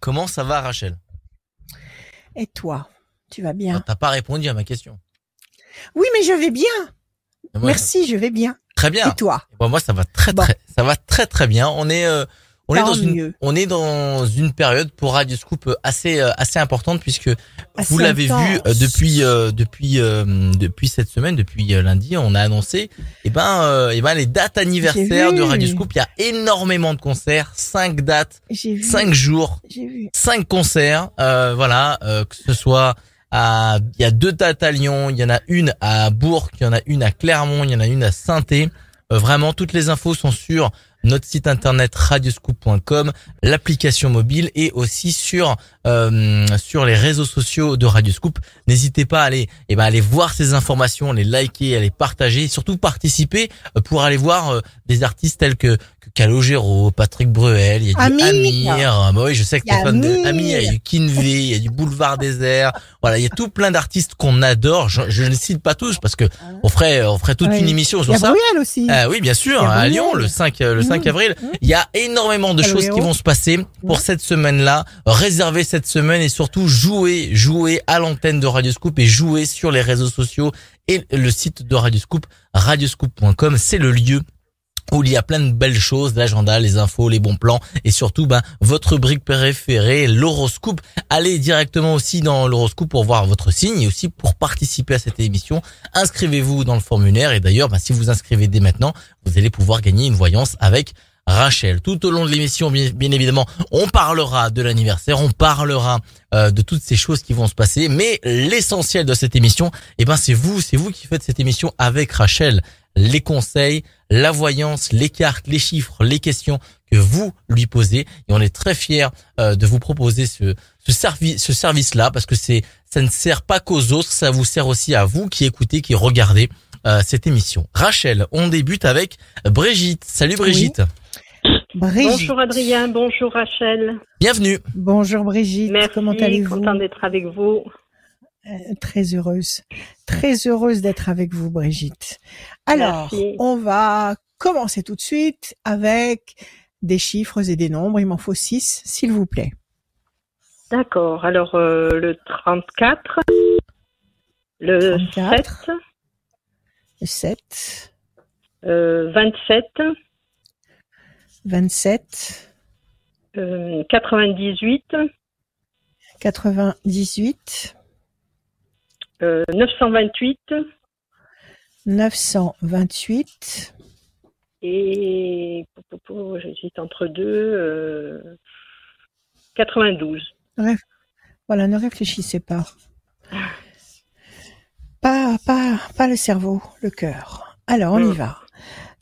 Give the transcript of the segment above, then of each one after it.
Comment ça va, Rachel? Et toi, tu vas bien? T'as pas répondu à ma question. Oui, mais je vais bien. Moi, Merci, je vais bien. Très bien. Et toi? Bon, moi, ça va très Bon. très, ça va très très bien. On est, euh, on est dans une, mieux. on est dans une période pour Radio Scoop euh, assez euh, assez importante puisque Assez vous l'avez vu euh, depuis euh, depuis euh, depuis cette semaine, depuis euh, lundi, on a annoncé eh ben euh, eh ben les dates anniversaires de Radio Scoop. Il y a énormément de concerts, cinq dates, cinq jours, vu. cinq concerts. Euh, voilà, euh, que ce soit à, il y a deux dates à Lyon, il y en a une à Bourg, il y en a une à Clermont, il y en a une à saint vraiment, toutes les infos sont sur notre site internet radioscoop.com, l'application mobile et aussi sur euh, sur les réseaux sociaux de Radioscoop. N'hésitez pas à aller eh ben aller voir ces informations, les liker, à les partager, et surtout participer euh, pour aller voir euh, des artistes tels que, que Calogero, Patrick Bruel, il y a du Amir. Amir, ah bah oui, je sais que t'es fan de Amir. Amir, il y a du Kinvey, il y a du Boulevard Désert. Voilà, il y a tout plein d'artistes qu'on adore. Je, je ne les cite pas tous parce que on ferait on ferait toute Oui. une émission Il y sur a ça. Bruel aussi. Ah oui, bien sûr, à Bruel. Lyon, le 5, euh, le 5 Mmh. avril. Mmh. Il y a énormément de choses qui vont se passer pour Mmh. cette semaine-là. Réservez cette semaine et surtout jouer, jouer à l'antenne de Radioscoop et jouer sur les réseaux sociaux et le site de Radioscoop, radioscoop.com. C'est le lieu où il y a plein de belles choses, l'agenda, les infos, les bons plans et surtout ben, votre brique préférée, l'horoscope. Allez directement aussi dans l'horoscope pour voir votre signe et aussi pour participer à cette émission. Inscrivez-vous dans le formulaire et d'ailleurs ben, si vous inscrivez dès maintenant, vous allez pouvoir gagner une voyance avec Rachel. Tout au long de l'émission, bien, évidemment, on parlera de l'anniversaire, on parlera euh, de toutes ces choses qui vont se passer, mais l'essentiel de cette émission, eh ben c'est vous, c'est vous qui faites cette émission avec Rachel. Les conseils, la voyance, les cartes, les chiffres, les questions que vous lui posez, et on est très fiers euh, de vous proposer ce ce service, ce service-là, parce que c'est ça ne sert pas qu'aux autres, ça vous sert aussi à vous qui écoutez, qui regardez euh, cette émission. Rachel, on débute avec Brigitte. Salut Brigitte. Brigitte. Bonjour Adrien, bonjour Rachel. Bienvenue. Bonjour Brigitte. Merci, Comment allez-vous? content d'être avec vous. Euh, Très heureuse. Très heureuse d'être avec vous, Brigitte. Alors, Merci. on va commencer tout de suite avec des chiffres et des nombres. Il m'en faut six, s'il vous plaît. D'accord, alors euh, le 34, le 34. 7, Le 7, euh, 27, 27, euh, 98, 98, euh, 928 928, et j'hésite entre deux, euh, 92. Voilà, ne réfléchissez pas. Pas, pas, pas le cerveau, le cœur. Alors, on y Mm. va.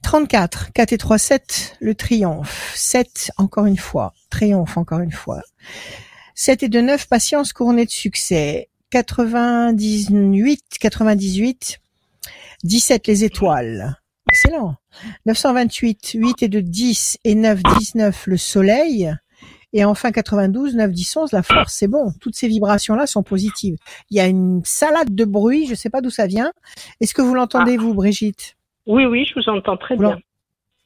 34, 4 et 3, 7, le triomphe. 7, encore une fois. Triomphe, encore une fois. 7 et 2, 9, patience couronnée de succès. 98, 98, 17, les étoiles. Excellent. 928, 8 et 2, 10 et 9, 19, le soleil. Et enfin 92, 9, 10, 11, la force, c'est bon. Toutes ces vibrations-là sont positives. Il y a une salade de bruit, je ne sais pas d'où ça vient. Est-ce que vous l'entendez, vous, Brigitte? Oui, oui, je vous entends très bien.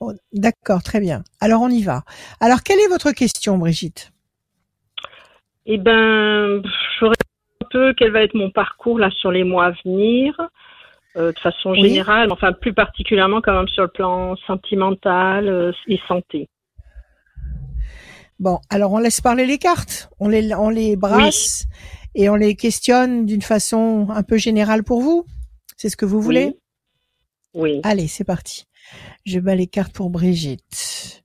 Oh, D'accord, très bien. Alors on y va. Alors quelle est votre question, Brigitte? Eh ben, j'aurais peu quel va être mon parcours là sur les mois à venir, euh, de façon Oui. générale, enfin plus particulièrement quand même sur le plan sentimental euh, et santé. Bon, alors on laisse parler les cartes. On les, on les brasse et on les questionne d'une façon un peu générale pour vous. C'est ce que vous voulez? Oui. Allez, c'est parti. Je bats les cartes pour Brigitte.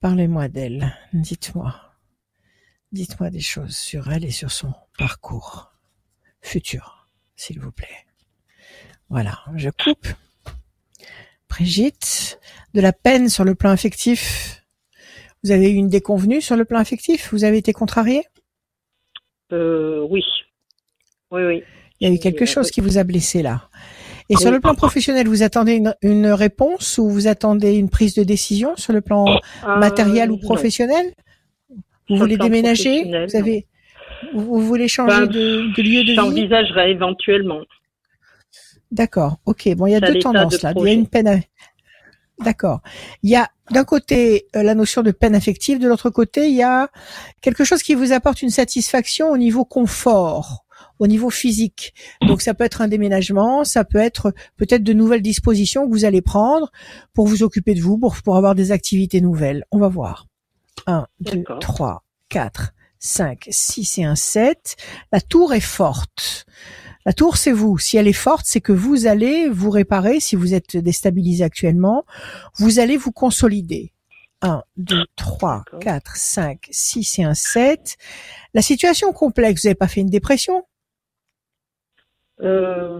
Parlez-moi d'elle. Dites-moi. Dites-moi des choses sur elle et sur son parcours futur, s'il vous plaît. Voilà, je coupe. Brigitte, de la peine sur le plan affectif. Vous avez eu une déconvenue sur le plan affectif? Vous avez été contrarié Euh, oui. Oui, oui. Il y a eu quelque chose qui vous a blessé là. Et sur Oui. le plan professionnel, vous attendez une, une réponse ou vous attendez une prise de décision sur le plan matériel Euh, ou non. professionnel? Vous Sur le voulez déménager? Vous avez vous, vous voulez changer Ben, de, de lieu de vie? J'envisagerais éventuellement. D'accord. Ok. Bon, il y a deux tendances de là. Il y a une peine. à- D'accord. Il y a d'un côté euh, la notion de peine affective, de l'autre côté il y a quelque chose qui vous apporte une satisfaction au niveau confort, au niveau physique. Donc ça peut être un déménagement, ça peut être peut-être de nouvelles dispositions que vous allez prendre pour vous occuper de vous, pour, pour avoir des activités nouvelles. On va voir. 1, 2, 3, 4, 5, 6 et un 7. La tour est forte. La tour, c'est vous. Si elle est forte, c'est que vous allez vous réparer. Si vous êtes déstabilisé actuellement, vous allez vous consolider. 1, 2, 3, 4, 5, 6 et un 7. La situation complexe, vous n'avez pas fait une dépression? Euh,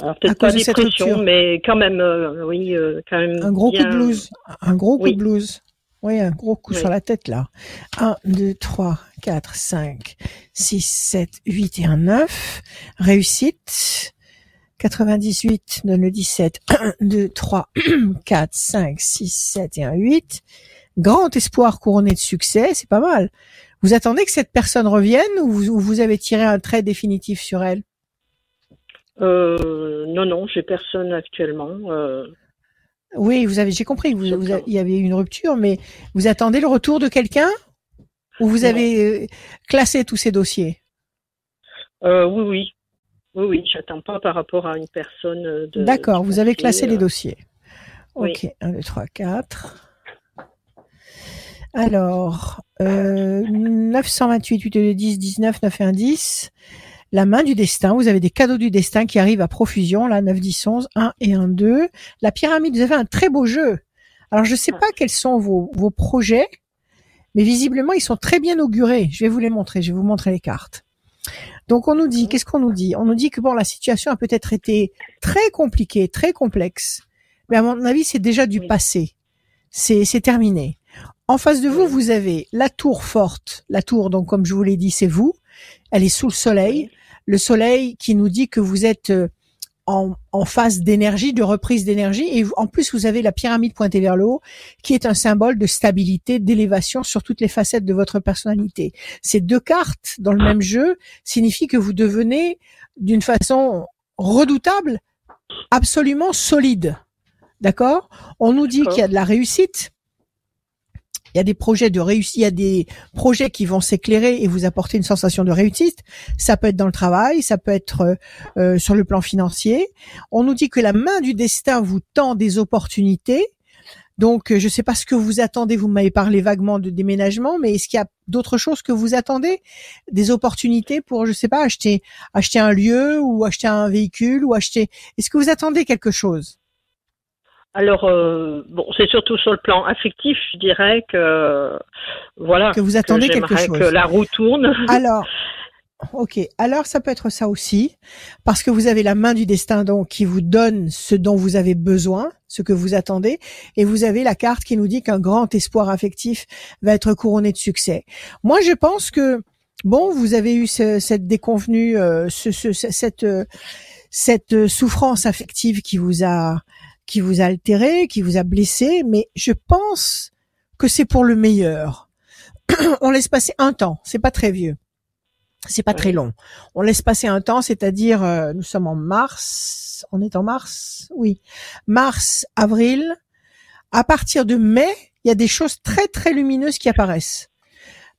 alors peut-être pas dépression, mais quand même, euh, oui, euh, quand même. Un gros coup de blues. Un gros coup de blues. Oui, un gros coup sur la tête là. 1, 2, 3, 4, 5, 6, 7, 8 et un 9. Réussite. 98 donne le 17. 1, 2, 3, 4, 5, 6, 7 et un 8. Grand espoir couronné de succès, c'est pas mal. Vous attendez que cette personne revienne ou vous, avez tiré un trait définitif sur elle? Euh, Non, non, j'ai personne actuellement. Euh... Oui, vous avez, j'ai compris que vous, il y avait une rupture, mais vous attendez le retour de quelqu'un? Ou vous avez euh, classé tous ces dossiers euh, Oui, oui, oui, oui. J'attends pas par rapport à une personne. Euh, De, D'accord, vous avez classé les dossiers. Ok, 1, 2, 3, 4. Alors, euh, 928, 8, 2, 10, 19, 9 et 1, 10 la main du destin. Vous avez des cadeaux du destin qui arrivent à profusion, là, 9, 10, 11, 1 et 1, 2. La pyramide, vous avez un très beau jeu. Alors, je ne sais pas quels sont vos, vos projets, mais visiblement, ils sont très bien augurés. Je vais vous les montrer, je vais vous montrer les cartes. Donc, on nous dit, qu'est-ce qu'on nous dit? On nous dit que, bon, la situation a peut-être été très compliquée, très complexe, mais à mon avis, c'est déjà du passé. C'est terminé. En face de vous, vous avez la tour forte. La tour, donc, comme je vous l'ai dit, c'est vous. Elle est sous le soleil le soleil qui nous dit que vous êtes euh, en, en phase d'énergie, de reprise d'énergie, et en plus vous avez la pyramide pointée vers le haut, qui est un symbole de stabilité, d'élévation sur toutes les facettes de votre personnalité. Ces deux cartes dans le même jeu signifient que vous devenez d'une façon redoutable, absolument solide. D'accord? On nous dit qu'il y a de la réussite, il y a des projets de réussite, il y a des projets qui vont s'éclairer et vous apporter une sensation de réussite. Ça peut être dans le travail, ça peut être euh, euh, sur le plan financier. On nous dit que la main du destin vous tend des opportunités. Donc, euh, je ne sais pas ce que vous attendez. Vous m'avez parlé vaguement de déménagement, mais est-ce qu'il y a d'autres choses que vous attendez? Des opportunités pour, je sais pas, acheter acheter un lieu ou acheter un véhicule ou acheter. Est-ce que vous attendez quelque chose? Alors, euh, bon, c'est surtout sur le plan affectif, je dirais que voilà. Que vous attendez quelque chose. Que la roue tourne. Alors, ok. Alors, ça peut être ça aussi, parce que vous avez la main du destin donc qui vous donne ce dont vous avez besoin, ce que vous attendez, et vous avez la carte qui nous dit qu'un grand espoir affectif va être couronné de succès. Moi, je pense que bon, vous avez eu cette déconvenue, euh, ce, cette euh, cette souffrance affective qui vous a qui vous a altéré, qui vous a blessé, mais je pense que c'est pour le meilleur. on laisse passer un temps, c'est pas très vieux. C'est pas très long. On laisse passer un temps, c'est-à-dire euh, nous sommes en mars, on est en mars, oui. Mars, avril. À partir de mai, il y a des choses très très lumineuses qui apparaissent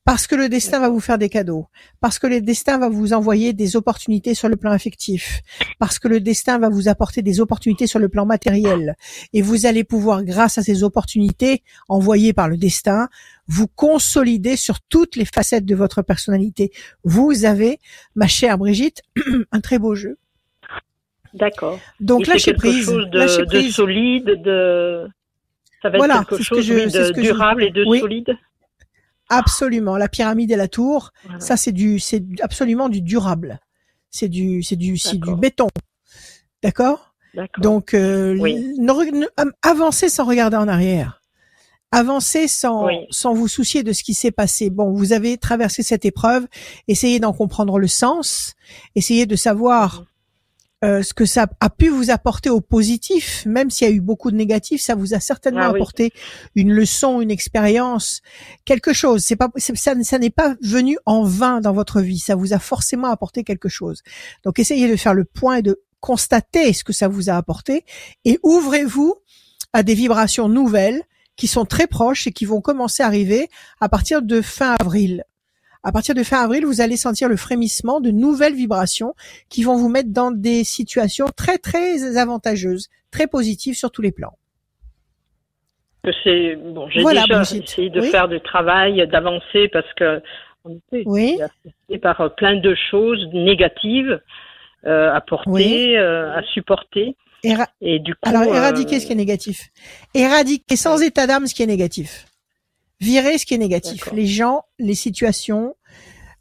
parce que le destin va vous faire des cadeaux, parce que le destin va vous envoyer des opportunités sur le plan affectif, parce que le destin va vous apporter des opportunités sur le plan matériel, et vous allez pouvoir, grâce à ces opportunités envoyées par le destin, vous consolider sur toutes les facettes de votre personnalité. Vous avez, ma chère Brigitte, un très beau jeu. D'accord. Donc lâchez prise, chose de, de solide, de ça va être quelque chose de durable et de solide? Absolument, la pyramide et la tour, ça c'est du, c'est absolument du durable. C'est du, c'est du, c'est du béton. D'accord? Donc, euh, avancez sans regarder en arrière. Avancez sans, sans vous soucier de ce qui s'est passé. Bon, vous avez traversé cette épreuve. Essayez d'en comprendre le sens. Essayez de savoir mhm. Euh, ce que ça a pu vous apporter au positif, même s'il y a eu beaucoup de négatifs, ça vous a certainement ah apporté une leçon, une expérience, quelque chose. C'est pas ça, ça n'est pas venu en vain dans votre vie. Ça vous a forcément apporté quelque chose. Donc essayez de faire le point et de constater ce que ça vous a apporté et ouvrez-vous à des vibrations nouvelles qui sont très proches et qui vont commencer à arriver à partir de fin avril. À partir de fin avril, vous allez sentir le frémissement de nouvelles vibrations qui vont vous mettre dans des situations très très avantageuses, très positives sur tous les plans. C'est bon, j'ai déjà essayé de faire du travail, d'avancer parce que on était oui. par euh, plein de choses négatives euh, à porter, euh, à supporter. Et du coup, alors éradiquer ce qui est négatif, éradiquer sans état d'âme ce qui est négatif, virer ce qui est négatif, les gens, les situations,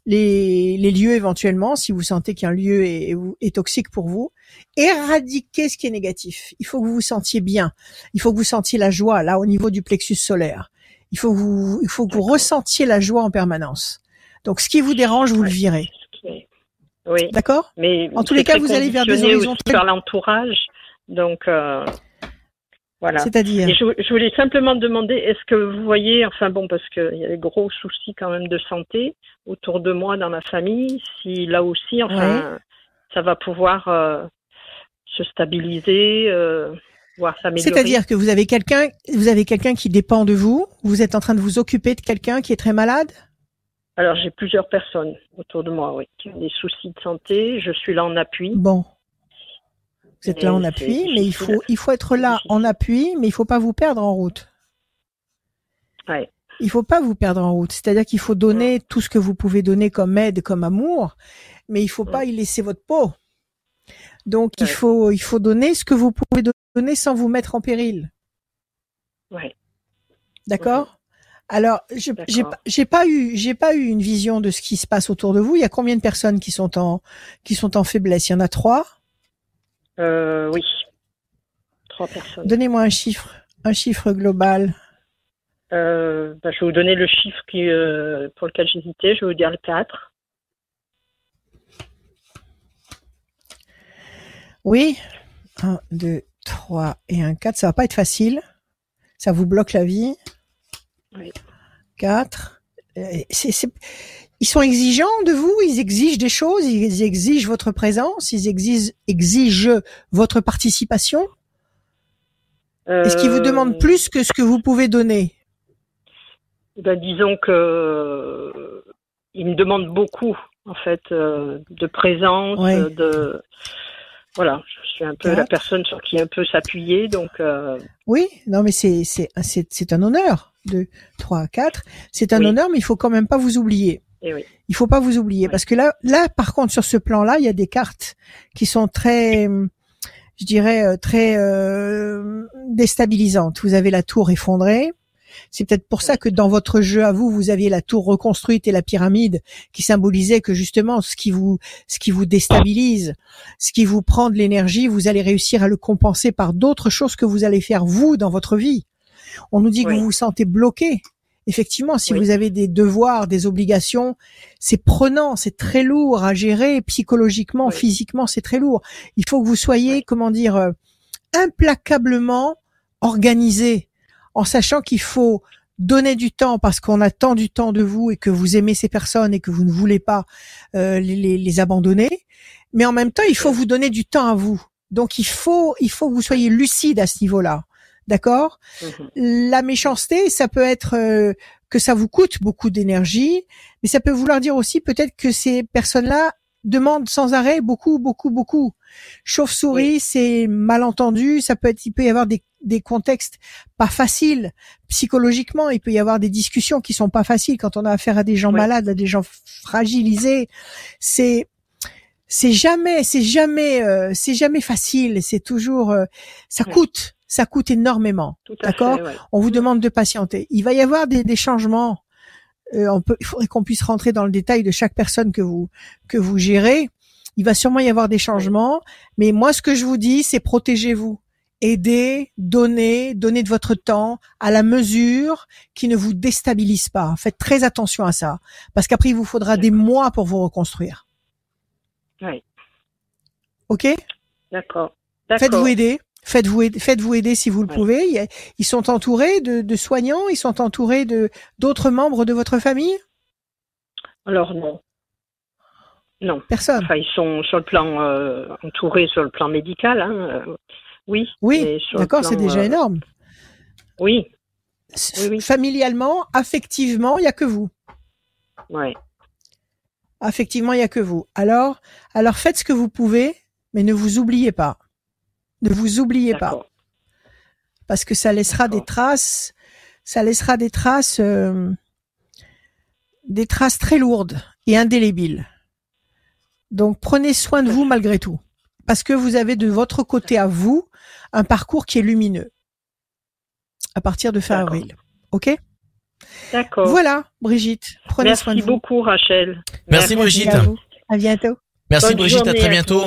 les, les lieux éventuellement, si vous sentez qu'un lieu est, est, toxique pour vous, éradiquer ce qui est négatif. Il faut que vous vous sentiez bien. Il faut que vous sentiez la joie là au niveau du plexus solaire. Il faut que vous, il faut que vous ressentiez la joie en permanence. Donc ce qui vous dérange, vous le virez. Oui. D'accord? Mais en tous les cas, vous allez vers des horizons vers l'entourage. Donc euh, voilà. C'est-à-dire. Je, je, voulais simplement demander, est-ce que vous voyez, enfin bon, parce qu'il y a des gros soucis quand même de santé autour de moi dans ma famille, si là aussi, enfin, ça va pouvoir euh, se stabiliser, euh, voire s'améliorer. C'est-à-dire que vous avez quelqu'un, vous avez quelqu'un qui dépend de vous. Vous êtes en train de vous occuper de quelqu'un qui est très malade? Alors j'ai plusieurs personnes autour de moi, oui, qui ont des soucis de santé. Je suis là en appui. Bon. Vous êtes là en appui, mais il faut, il faut être là en appui, mais il faut pas vous perdre en route. Ouais. Il faut pas vous perdre en route. C'est-à-dire qu'il faut donner tout ce que vous pouvez donner comme aide, comme amour, mais il faut pas y laisser votre peau. Donc il faut, il faut donner ce que vous pouvez donner sans vous mettre en péril. Ouais. D'accord? Alors, j'ai j'ai pas eu, j'ai pas eu une vision de ce qui se passe autour de vous. Il y a combien de personnes qui sont en, qui sont en faiblesse? Il y en a trois. Euh, oui. Trois personnes. Donnez-moi un chiffre, un chiffre global. Euh, bah, je vais vous donner le chiffre qui, euh, pour lequel j'hésitais. Je vais vous dire le 4. Oui. 1, 2, 3 et un 4. Ça va pas être facile. Ça vous bloque la vie. Oui. 4. Euh, ils sont exigeants de vous, ils exigent des choses, ils exigent votre présence, ils exigent, exigent votre participation. Est-ce qu'ils vous demandent euh, plus que ce que vous pouvez donner? Ben, Disons que ils me demandent beaucoup, en fait, euh, de présence, de voilà, je suis un peu la personne sur qui un peu s'appuyer, donc. Euh, oui, non, mais c'est c'est c'est un honneur. Deux, trois, quatre, c'est un honneur, mais il faut quand même pas vous oublier. Et eh oui. Il faut pas vous oublier parce que là, là, par contre, sur ce plan-là, il y a des cartes qui sont très, je dirais, euh, très euh, déstabilisantes. Vous avez la tour effondrée. C'est peut-être pour ça que dans votre jeu à vous, vous aviez la tour reconstruite et la pyramide qui symbolisait que justement ce qui vous, ce qui vous déstabilise, ce qui vous prend de l'énergie, vous allez réussir à le compenser par d'autres choses que vous allez faire vous dans votre vie. On nous dit que vous vous sentez bloqué. Effectivement, si vous avez des devoirs, des obligations, c'est prenant, c'est très lourd à gérer psychologiquement, physiquement, c'est très lourd. Il faut que vous soyez, comment dire, euh, implacablement organisé en sachant qu'il faut donner du temps parce qu'on attend du temps de vous et que vous aimez ces personnes et que vous ne voulez pas euh, les, les, abandonner. Mais en même temps, il faut vous donner du temps à vous. Donc il faut il faut que vous soyez lucide à ce niveau-là. D'accord? Mhm. La méchanceté, ça peut être euh, que ça vous coûte beaucoup d'énergie, mais ça peut vouloir dire aussi peut-être que ces personnes-là demandent sans arrêt beaucoup, beaucoup, beaucoup. Chauve-souris, c'est malentendu, ça peut être, il peut y avoir des des contextes pas faciles psychologiquement. Il peut y avoir des discussions qui sont pas faciles quand on a affaire à des gens malades, à des gens fragilisés. C'est c'est jamais, c'est jamais, euh, c'est jamais facile. C'est toujours, euh, ça coûte, ça coûte énormément. D'accord. On vous demande de patienter. Il va y avoir des, des changements. Euh, on peut, il faudrait qu'on puisse rentrer dans le détail de chaque personne que vous que vous gérez. Il va sûrement y avoir des changements, mais moi ce que je vous dis, c'est protégez-vous aider, donner, donner de votre temps à la mesure qui ne vous déstabilise pas. Faites très attention à ça, parce qu'après il vous faudra des mois pour vous reconstruire. Oui. Ok. D'accord. Faites-vous aider. Faites-vous aider, faites-vous aider si vous le pouvez. Ils sont entourés de, de, soignants. Ils sont entourés de d'autres membres de votre famille? Alors non. Non. Personne? Enfin, ils sont sur le plan euh, entourés sur le plan médical. Hein. Oui. Oui, d'accord, c'est déjà euh, énorme. Oui, Familialement, affectivement, il y a que vous. ouais. Affectivement, il y a que vous. Alors, alors faites ce que vous pouvez, mais ne vous oubliez pas. Ne vous oubliez pas, parce que ça laissera des traces. Ça laissera des traces, euh, des traces très lourdes et indélébiles. Donc, prenez soin de vous malgré tout, parce que vous avez de votre côté à vous un parcours qui est lumineux à partir de fin avril. Ok? D'accord. Voilà, Brigitte. Prenez soin de Merci vous. beaucoup, Rachel. Merci, Brigitte. À, vous. à bientôt. Merci Bonne Brigitte, à très bientôt.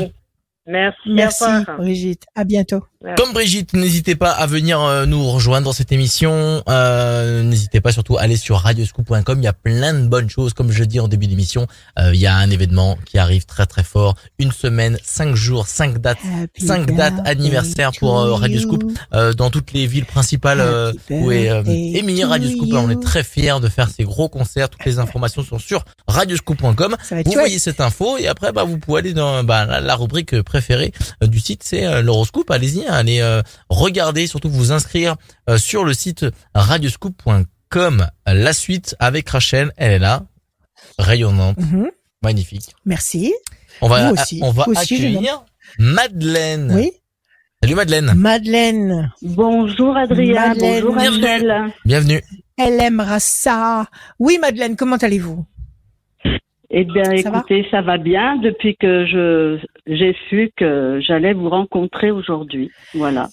Merci. Merci. Brigitte. À bientôt. Comme Brigitte, n'hésitez pas à venir euh, nous rejoindre dans cette émission. Euh, n'hésitez pas surtout à aller sur radioscoop.com. Il y a plein de bonnes choses. Comme je dis en début d'émission, euh, il y a un événement qui arrive très très fort. Une semaine, cinq jours, cinq dates, Happy cinq dates anniversaires pour euh, to Radio Scoop you. euh, dans toutes les villes principales euh, où est euh, émis to Radio Scoop. On est très fiers de faire ces gros concerts. Toutes les informations sont sur radioscoop.com. Vous voyez cette info et après bah vous pouvez aller dans bah, la, la rubrique préférée du site, c'est l'horoscope. Allez-y, allez euh, regarder, surtout vous inscrire euh, sur le site radioscoop.com. La suite avec Rachel, elle est là, rayonnante, Mhm. magnifique. Merci. On va Vous aussi. on va Vous aussi, jeune accueillir Madeleine. Oui. Salut Madeleine, Madeleine, Bonjour Adrien, Madeleine. bonjour Bienvenue. Rachel. bienvenue. elle aimera ça. Oui, Madeleine, comment allez-vous? Eh bien, Ça va écoutez, ça va bien depuis que je j'ai su que j'allais vous rencontrer aujourd'hui. Voilà.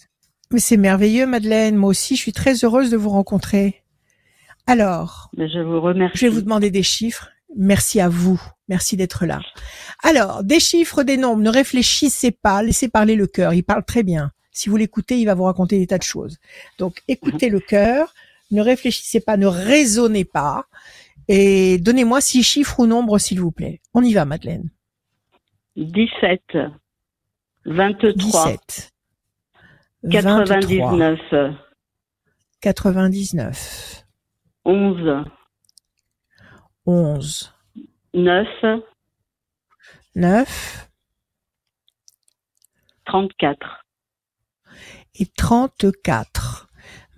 Mais c'est merveilleux, Madeleine. Moi aussi, je suis très heureuse de vous rencontrer. Alors, Mais je vous remercie. je vais vous demander des chiffres. Merci à vous. Merci d'être là. Alors, des chiffres, des nombres. Ne réfléchissez pas. Laissez parler le cœur. Il parle très bien. Si vous l'écoutez, il va vous raconter des tas de choses. Donc, écoutez le cœur. Ne réfléchissez pas. Ne raisonnez pas. Et donnez-moi six chiffres ou nombres, s'il vous plaît. On y va, Madeleine. 17, 23, 17. 23, 99, 99. 11, 11. 9, 9 34. et 34.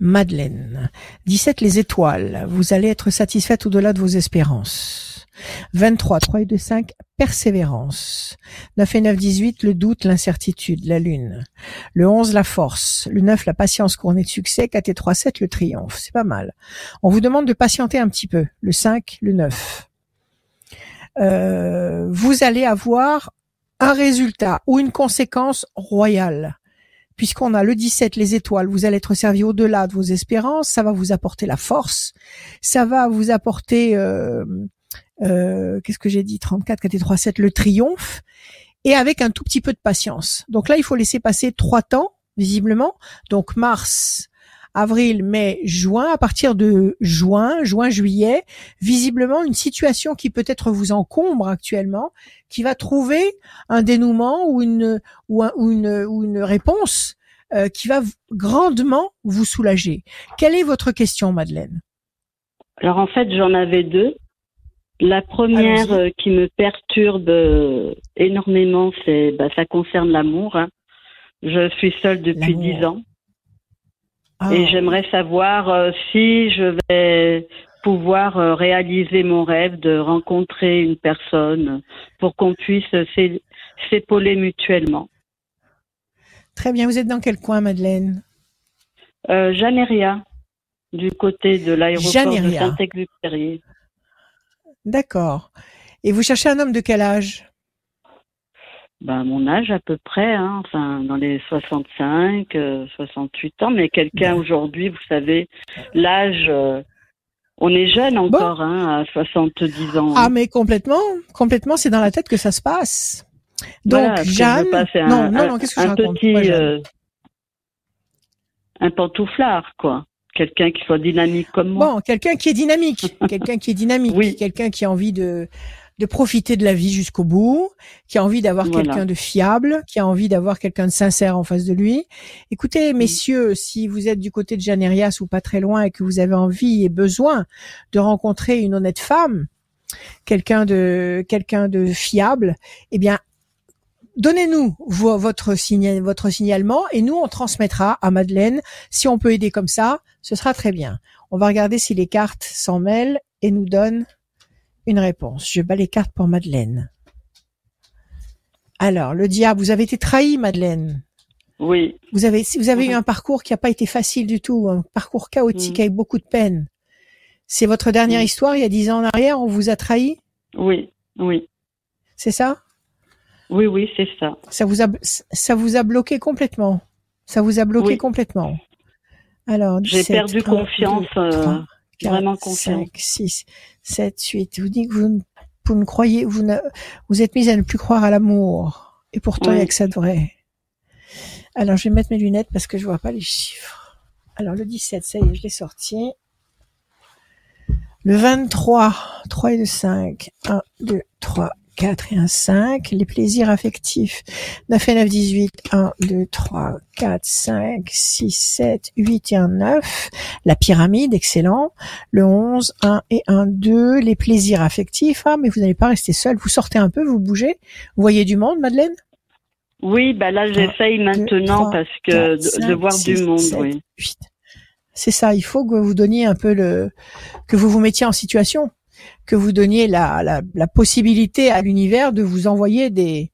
Madeleine. 17 les étoiles. Vous allez être satisfaite au-delà de vos espérances. 23, 3 et 2, 5, persévérance. 9 et 9, 18, le doute, l'incertitude, la lune. Le 11, la force. Le 9, la patience couronnée de succès. 4 et 3, 7, le triomphe. C'est pas mal. On vous demande de patienter un petit peu. Le 5, le 9. Euh, vous allez avoir un résultat ou une conséquence royale puisqu'on a le 17, les étoiles, vous allez être servi au-delà de vos espérances, ça va vous apporter la force, ça va vous apporter, euh, euh, qu'est-ce que j'ai dit, 34, 4 et 3, 7, le triomphe, et avec un tout petit peu de patience. Donc là, il faut laisser passer trois temps, visiblement, donc mars, avril, mai, juin, à partir de juin, juin, juillet, visiblement une situation qui peut-être vous encombre actuellement, qui va trouver un dénouement ou une ou, un- ou une ou une réponse euh, qui va grandement vous soulager. Quelle est votre question, Madeleine? Alors en fait, j'en avais deux. La première euh, qui me perturbe euh, énormément, c'est bah, ça concerne l'amour. hein. Je suis seule depuis dix ans. Ah, Et j'aimerais savoir euh, si je vais pouvoir euh, réaliser mon rêve de rencontrer une personne pour qu'on puisse s'é- s'épauler mutuellement. Très bien. Vous êtes dans quel coin, Madeleine? Euh, Janeria, du côté de l'aéroport de. Saint-Exupéry. D'accord. Et vous cherchez un homme de quel âge? Ben, mon âge à peu près, hein, enfin dans les 65, euh, 68 ans, mais quelqu'un aujourd'hui, vous savez, l'âge, euh, on est jeune encore, hein, à 70 ans. Ah, mais complètement, complètement. C'est dans la tête que ça se passe. Donc, Voilà, Jeanne. un, non, non, un- non. Qu'est-ce que un je raconte? petit, Moi, euh, un pantouflard, quoi. Quelqu'un qui soit dynamique comme moi. Bon, quelqu'un qui est dynamique, quelqu'un qui est dynamique, Oui. quelqu'un qui a envie de de profiter de la vie jusqu'au bout, qui a envie d'avoir Voilà. quelqu'un de fiable, qui a envie d'avoir quelqu'un de sincère en face de lui. Écoutez, messieurs, si vous êtes du côté de Janerias ou pas très loin et que vous avez envie et besoin de rencontrer une honnête femme, quelqu'un de quelqu'un de fiable, eh bien Donnez-nous vo- votre, signa- votre signalement et nous, on transmettra à Madeleine, si on peut aider comme ça, Ce sera très bien. On va regarder si les cartes s'en mêlent et nous donnent une réponse. Je bats les cartes pour Madeleine. Alors, le diable, vous avez été trahi, Madeleine. Oui. Vous avez, vous avez eu un parcours qui n'a pas été facile du tout, un parcours chaotique Mm. avec beaucoup de peine. C'est votre dernière Mm. histoire, il y a dix ans en arrière, on vous a trahi, Oui, oui, c'est ça? Oui, oui, c'est ça. Ça vous a, ça vous a bloqué complètement. Ça vous a bloqué Oui. complètement. Alors, J'ai 17, perdu 1, confiance, 2, euh, 3, 4, vraiment confiance. 5, 6, 7, 8. Vous dites que vous ne, vous ne croyez, vous ne, vous êtes mise à ne plus croire à l'amour. Et pourtant, il n'y a Oui. que ça de vrai. Alors, je vais mettre mes lunettes parce que je vois pas les chiffres. Alors, le 17, ça y est, je l'ai sorti. Le 23, 3 et le 5. 1, 2, 3, 4 et un 5. Les plaisirs affectifs. 9 et 9, 18. 1, 2, 3, 4, 5, 6, 7, 8 et un 9. La pyramide, excellent. Le 11, 1 et 1, 2. Les plaisirs affectifs. Ah, mais vous n'allez pas rester seul. Vous sortez un peu, vous bougez. Vous voyez du monde, Madeleine? Oui, bah là, j'essaye maintenant parce que de, voir du monde, oui. C'est ça, il faut que vous donniez un peu le, que vous vous mettiez en situation, que vous donniez la, la, la possibilité à l'univers de vous envoyer des,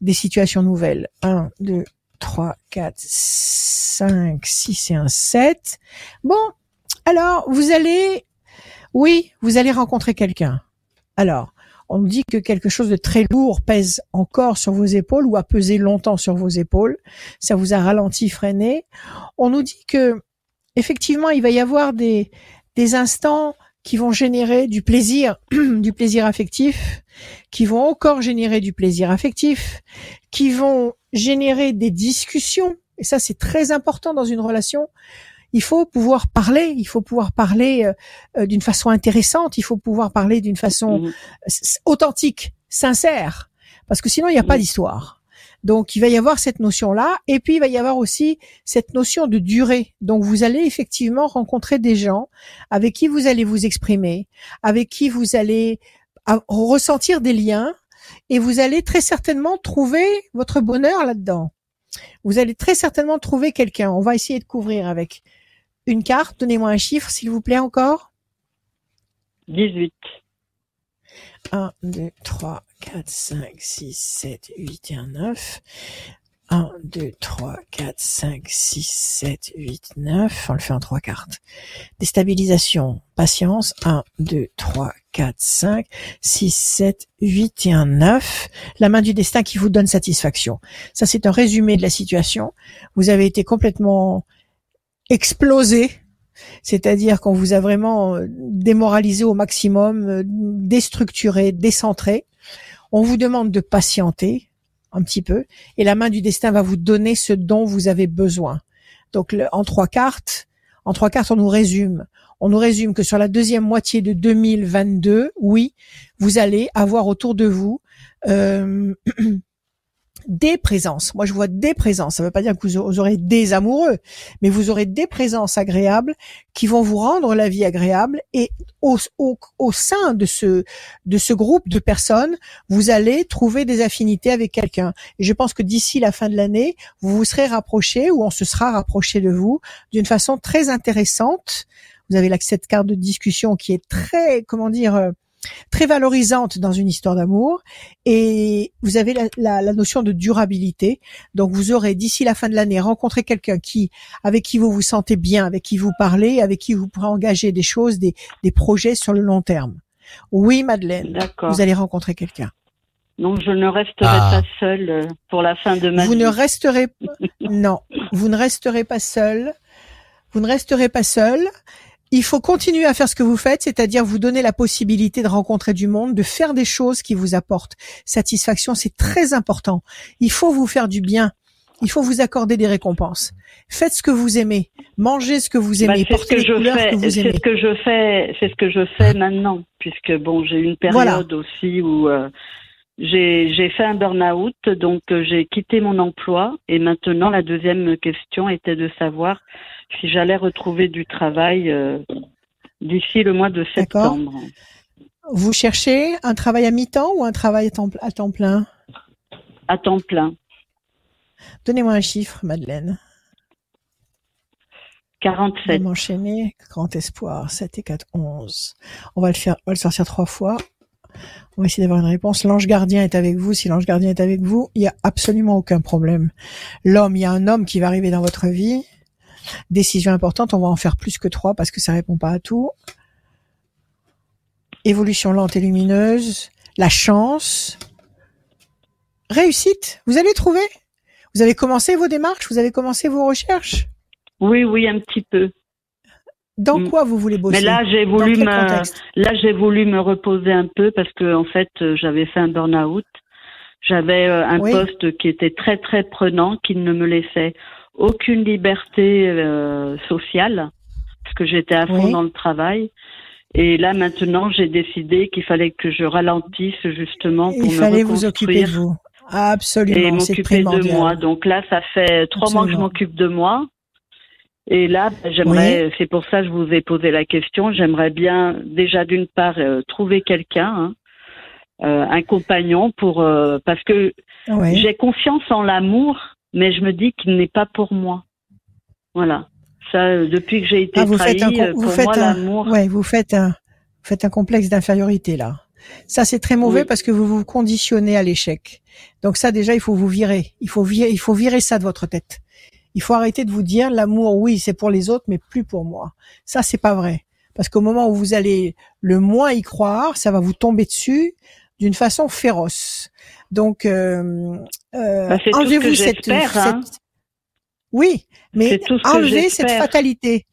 des situations nouvelles. 1, 2, 3, 4, 5, 6 et un 7. Bon, alors, vous allez, oui, vous allez rencontrer quelqu'un. Alors, on nous dit que quelque chose de très lourd pèse encore sur vos épaules ou a pesé longtemps sur vos épaules. Ça vous a ralenti, freiné. On nous dit que, effectivement, il va y avoir des, des instants qui vont générer du plaisir, du plaisir affectif, qui vont encore générer du plaisir affectif, qui vont générer des discussions. Et ça, c'est très important dans une relation. Il faut pouvoir parler, il faut pouvoir parler euh, euh, d'une façon intéressante, il faut pouvoir parler d'une façon s- authentique, sincère, parce que sinon il n'y a pas Oui. d'histoire. Donc il va y avoir cette notion-là, et puis il va y avoir aussi cette notion de durée. Donc vous allez effectivement rencontrer des gens avec qui vous allez vous exprimer, avec qui vous allez a- ressentir des liens, et vous allez très certainement trouver votre bonheur là-dedans. Vous allez très certainement trouver quelqu'un. On va essayer de couvrir avec une carte. Donnez-moi un chiffre, s'il vous plaît, encore. 18. 1, 2, 3, 4, 5, 6, 7, 8 et un 9. 1, 2, 3, 4, 5, 6, 7, 8, 9. On le fait en trois cartes. Déstabilisation, patience. 1, 2, 3, 4, 5, 6, 7, 8 et un 9. La main du destin qui vous donne satisfaction. Ça, c'est un résumé de la situation. Vous avez été complètement explosé c'est-à-dire qu'on vous a vraiment euh, démoralisé au maximum, euh, déstructuré, décentré. On vous demande de patienter un petit peu et la main du destin va vous donner ce dont vous avez besoin. Donc en trois cartes, en trois cartes, on nous résume. On nous résume que sur la deuxième moitié de 2022, oui, vous allez avoir autour de vous euh, des présences. Moi, je vois des présences. Ça ne veut pas dire que vous aurez des amoureux, mais vous aurez des présences agréables qui vont vous rendre la vie agréable. Et au, au, au sein de ce de ce groupe de personnes, vous allez trouver des affinités avec quelqu'un. Et je pense que d'ici la fin de l'année, vous vous serez rapproché ou on se sera rapproché de vous d'une façon très intéressante. Vous avez là cette carte de discussion qui est très, comment dire, euh, très valorisante dans une histoire d'amour et vous avez la, la, la notion de durabilité. Donc vous aurez d'ici la fin de l'année rencontré quelqu'un qui, avec qui vous vous sentez bien, avec qui vous parlez, avec qui vous pourrez engager des choses, des, des projets sur le long terme. Oui, Madeleine, D'accord. vous allez rencontrer quelqu'un. Donc je ne resterai Ah. pas seule euh, pour la fin de ma Vous vie. ne resterez non, vous ne resterez pas seul. Vous ne resterez pas seul. Il faut continuer à faire ce que vous faites, c'est-à-dire vous donner la possibilité de rencontrer du monde, de faire des choses qui vous apportent satisfaction. C'est très important. Il faut vous faire du bien. Il faut vous accorder des récompenses. Faites ce que vous aimez. Mangez ce que vous Bah, aimez. c'est ce Portez que les je fais. que vous C'est aimez. ce que je fais. C'est ce que je fais maintenant, puisque bon, j'ai eu une période Voilà. aussi où euh, j'ai j'ai fait un burn-out, donc euh, j'ai quitté mon emploi. Et maintenant, la deuxième question était de savoir si j'allais retrouver du travail euh, d'ici le mois de septembre. Vous cherchez un travail à mi-temps ou un travail à temps, à temps plein? À temps plein. Donnez-moi un chiffre, Madeleine. 47. m'enchaîner. Grand espoir. 7 et 4, 11. On va le faire, on va le sortir trois fois. On va essayer d'avoir une réponse. L'ange gardien est avec vous. Si l'ange gardien est avec vous, il y a absolument aucun problème. L'homme, il y a un homme qui va arriver dans votre vie. Décision importante. On va en faire plus que trois parce que ça répond pas à tout. Évolution lente et lumineuse. La chance. Réussite. Vous allez trouver. Vous avez commencé vos démarches? Vous avez commencé vos recherches? Oui, oui, un petit peu. Dans Mm. quoi vous voulez bosser? Mais là, j'ai voulu me, là, j'ai voulu me reposer un peu parce que, en fait, euh, j'avais fait un burn-out. J'avais euh, un Oui. poste qui était très, très prenant, qui ne me laissait aucune liberté euh, sociale parce que j'étais à fond Oui. dans le travail. Et là, maintenant, j'ai décidé qu'il fallait que je ralentisse justement pour Il me fallait vous occuper de vous. et Absolument, c'est m'occuper de moi. Donc là, ça fait trois mois que je m'occupe de moi. Et là, ben, j'aimerais, c'est pour ça que je vous ai posé la question, j'aimerais bien déjà d'une part euh, trouver quelqu'un, hein, euh, un compagnon pour euh, parce que j'ai confiance en l'amour, mais je me dis qu'il n'est pas pour moi. Voilà. Ça, euh, depuis que j'ai été Ah, vous trahi, faites un, euh, vous pour faites moi un, l'amour. ouais, vous faites un, vous faites un complexe d'infériorité là. Ça c'est très mauvais Oui. parce que vous vous conditionnez à l'échec. Donc ça déjà il faut vous virer. Il faut virer, il faut virer ça de votre tête. Il faut arrêter de vous dire l'amour oui c'est pour les autres mais plus pour moi. Ça c'est pas vrai parce qu'au moment où vous allez le moins y croire, ça va vous tomber dessus d'une façon féroce. Donc euh, euh, Bah, ce enlevez-vous cette, j'espère, hein. cette- oui, mais tout ce enlevez cette fatalité.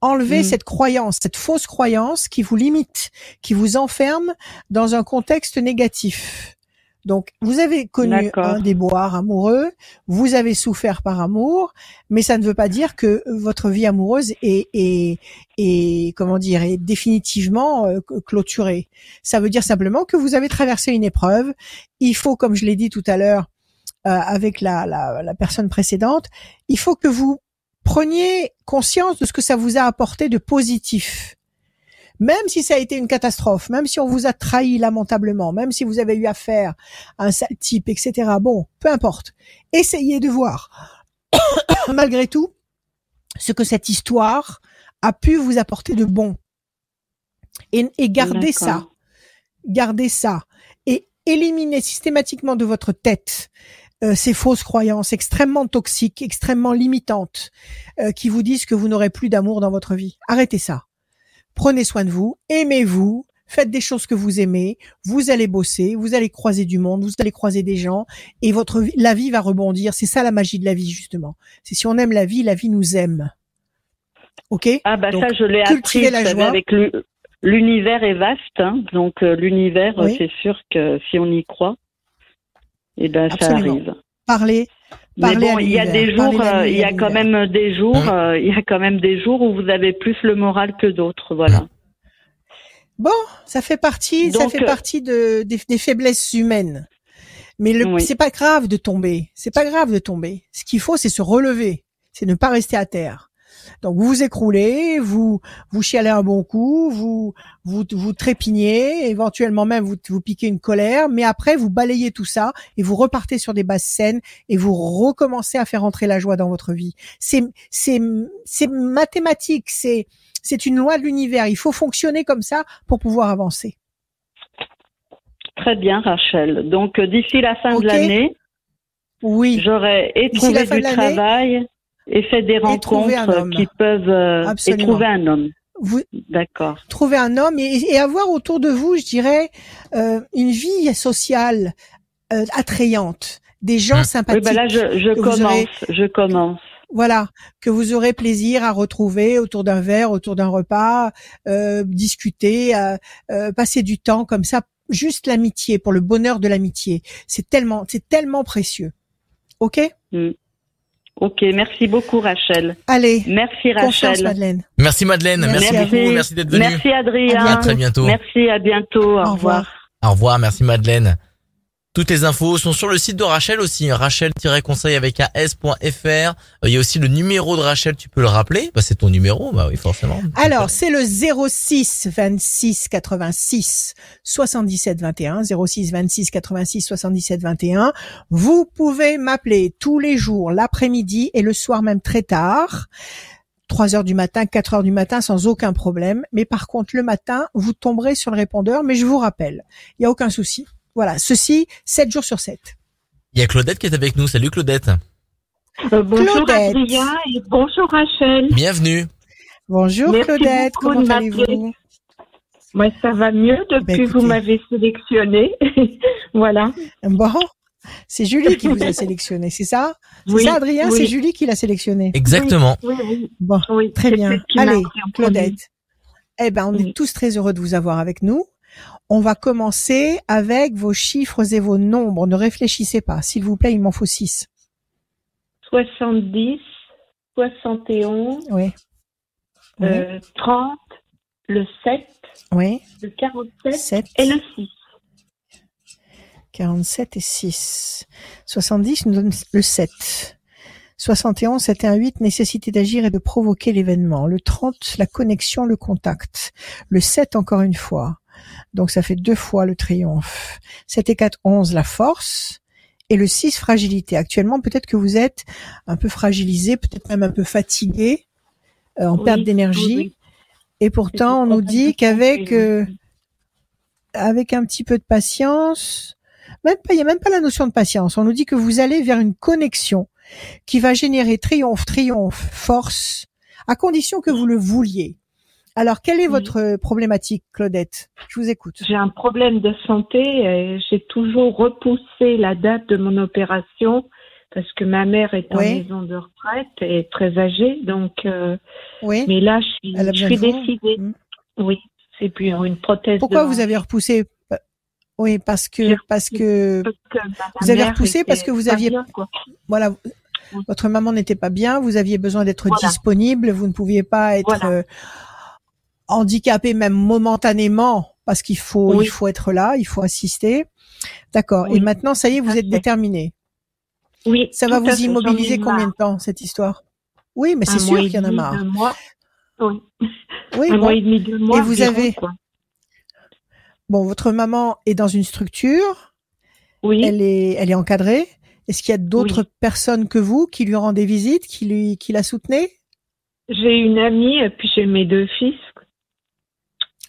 Enlevez Mm. cette croyance, cette fausse croyance qui vous limite, qui vous enferme dans un contexte négatif. Donc, vous avez connu un déboire amoureux, vous avez souffert par amour, mais ça ne veut pas dire que votre vie amoureuse est, est, est comment dire, est définitivement euh, clôturée. Ça veut dire simplement que vous avez traversé une épreuve. Il faut, comme je l'ai dit tout à l'heure euh, avec la, la, la personne précédente, il faut que vous preniez conscience de ce que ça vous a apporté de positif. Même si ça a été une catastrophe, même si on vous a trahi lamentablement, même si vous avez eu affaire à un sale type, etc. Bon, peu importe. Essayez de voir, malgré tout, ce que cette histoire a pu vous apporter de bon. Et, et gardez ça. Gardez ça. Et éliminez systématiquement de votre tête euh, ces fausses croyances extrêmement toxiques, extrêmement limitantes, euh, qui vous disent que vous n'aurez plus d'amour dans votre vie. Arrêtez ça. Prenez soin de vous, aimez-vous, faites des choses que vous aimez, vous allez bosser, vous allez croiser du monde, vous allez croiser des gens, et votre vie, la vie va rebondir. C'est ça la magie de la vie justement. C'est si on aime la vie, la vie nous aime. Ok? Ah bah Donc, ça, je l'ai appris. la joie. avec l'u- l'univers est vaste, hein, donc euh, l'univers, Oui. c'est sûr que si on y croit, eh ben ça arrive. Mais bon, à il y a des jours, euh, il y quand même des jours, Mmh. euh, il y a quand même des jours où vous avez plus le moral que d'autres, voilà. Bon, ça fait partie, ça fait euh, partie de, des, des faiblesses humaines. Mais le, Oui. c'est pas grave de tomber. C'est pas grave de tomber. Ce qu'il faut, c'est se relever. C'est ne pas rester à terre. Donc vous vous écroulez, vous vous chialez un bon coup, vous vous vous trépignez, éventuellement même vous vous piquez une colère, mais après vous balayez tout ça et vous repartez sur des bases saines et vous recommencez à faire entrer la joie dans votre vie. C'est c'est c'est mathématique, c'est c'est une loi de l'univers. Il faut fonctionner comme ça pour pouvoir avancer. Très bien, Rachel. Donc euh, d'ici la fin de l'année, Oui, j'aurai et trouvé du travail et fait des trouver rencontres qui peuvent euh, et trouver un homme. vous D'accord. trouvez un homme et, et avoir autour de vous, je dirais, euh, une vie sociale euh, attrayante, des gens Hum. Oui, sympathiques. ben là je, je commence, aurez- je commence. Voilà, que vous aurez plaisir à retrouver autour d'un verre, autour d'un repas, euh, discuter, euh, euh, passer du temps comme ça, juste l'amitié, pour le bonheur de l'amitié. C'est tellement, c'est tellement précieux. Ok? Ok, merci beaucoup Rachel. Allez, Merci confiance Rachel. Madeleine. Merci Madeleine, Merci beaucoup, merci d'être venue. Merci Adrien. À À très bientôt. Merci, à bientôt. Au, Au revoir. revoir. Au revoir, merci Madeleine. Toutes les infos sont sur le site de Rachel aussi, hein, rachel-conseil avec as.fr. Euh, Il y a aussi le numéro de Rachel, tu peux le rappeler? Bah c'est ton numéro, bah oui forcément. Alors, c'est le 06 26 86 77 21, 06 26 86 77 21. Vous pouvez m'appeler tous les jours, l'après-midi et le soir même très tard. 3 heures du matin, 4 heures du matin sans aucun problème. Mais par contre, le matin, vous tomberez sur le répondeur, mais je vous rappelle, il n'y a aucun souci. Voilà, ceci 7 jours sur 7. Il y a Claudette qui est avec nous. Salut Claudette. Euh, bonjour Claudette. Adrien et bonjour Rachel. Bienvenue. Bonjour Merci Claudette, comment allez-vous? Moi, ça va mieux depuis Ben, que vous m'avez sélectionné. voilà. Bon, c'est Julie qui vous a sélectionné, c'est ça? C'est Oui, ça Adrien, oui. c'est Julie qui l'a sélectionné. Exactement. Oui, oui, Bon, oui. très bien. Allez. Claudette. Eh ben, on Oui. est tous très heureux de vous avoir avec nous. On va commencer avec vos chiffres et vos nombres. Ne réfléchissez pas. S'il vous plaît, il m'en faut 6. 70, 71, Oui. Oui. euh, 30, le 7, oui. le 47 7, et le 6. 47 et 6. 70 nous donne le 7. 71, 7 et un 8, nécessité d'agir et de provoquer l'événement. Le 30, la connexion, le contact. Le 7, encore une fois. Donc ça fait deux fois le triomphe. 7 et 4, 11, la force. Et le 6, fragilité. Actuellement, peut-être que vous êtes un peu fragilisé, peut-être même un peu fatigué, euh, en Oui, perte d'énergie. oui. Et pourtant, on nous dit qu'avec euh, avec un petit peu de patience, même pas, il y a même pas la notion de patience. On nous dit que vous allez vers une connexion qui va générer triomphe, triomphe, force, à condition que vous le vouliez. Alors, quelle est votre euh, problématique, Claudette? Je vous écoute. J'ai un problème de santé et j'ai toujours repoussé la date de mon opération parce que ma mère est en Oui. maison de retraite et est très âgée. Donc, euh, Oui. mais là, je suis, je décidée. Mm. Oui, c'est puis une prothèse. Pourquoi de vous avez repoussé? Euh, Oui, parce que parce que Parce que ma Vous avez repoussé parce que vous aviez- bien, voilà, Oui. votre maman n'était pas bien, vous aviez besoin d'être Voilà. disponible, vous ne pouviez pas être Voilà. euh, handicapé même momentanément parce qu'il faut Oui. il faut être là, il faut assister. D'accord. Oui. Et maintenant, ça y est, vous êtes déterminé. Oui, Ça va vous immobiliser combien de temps cette histoire? Oui, mais c'est Un sûr qu'il y en a marre. deux mois. Oui, Oui, un bon. mois et demi, deux mois. Et vous avez- quoi. Bon, votre maman est dans une structure, Oui, elle est elle est encadrée. Est-ce qu'il y a d'autres personnes que vous qui lui rendez visite, qui lui qui la soutenez j'ai une amie et puis j'ai mes deux fils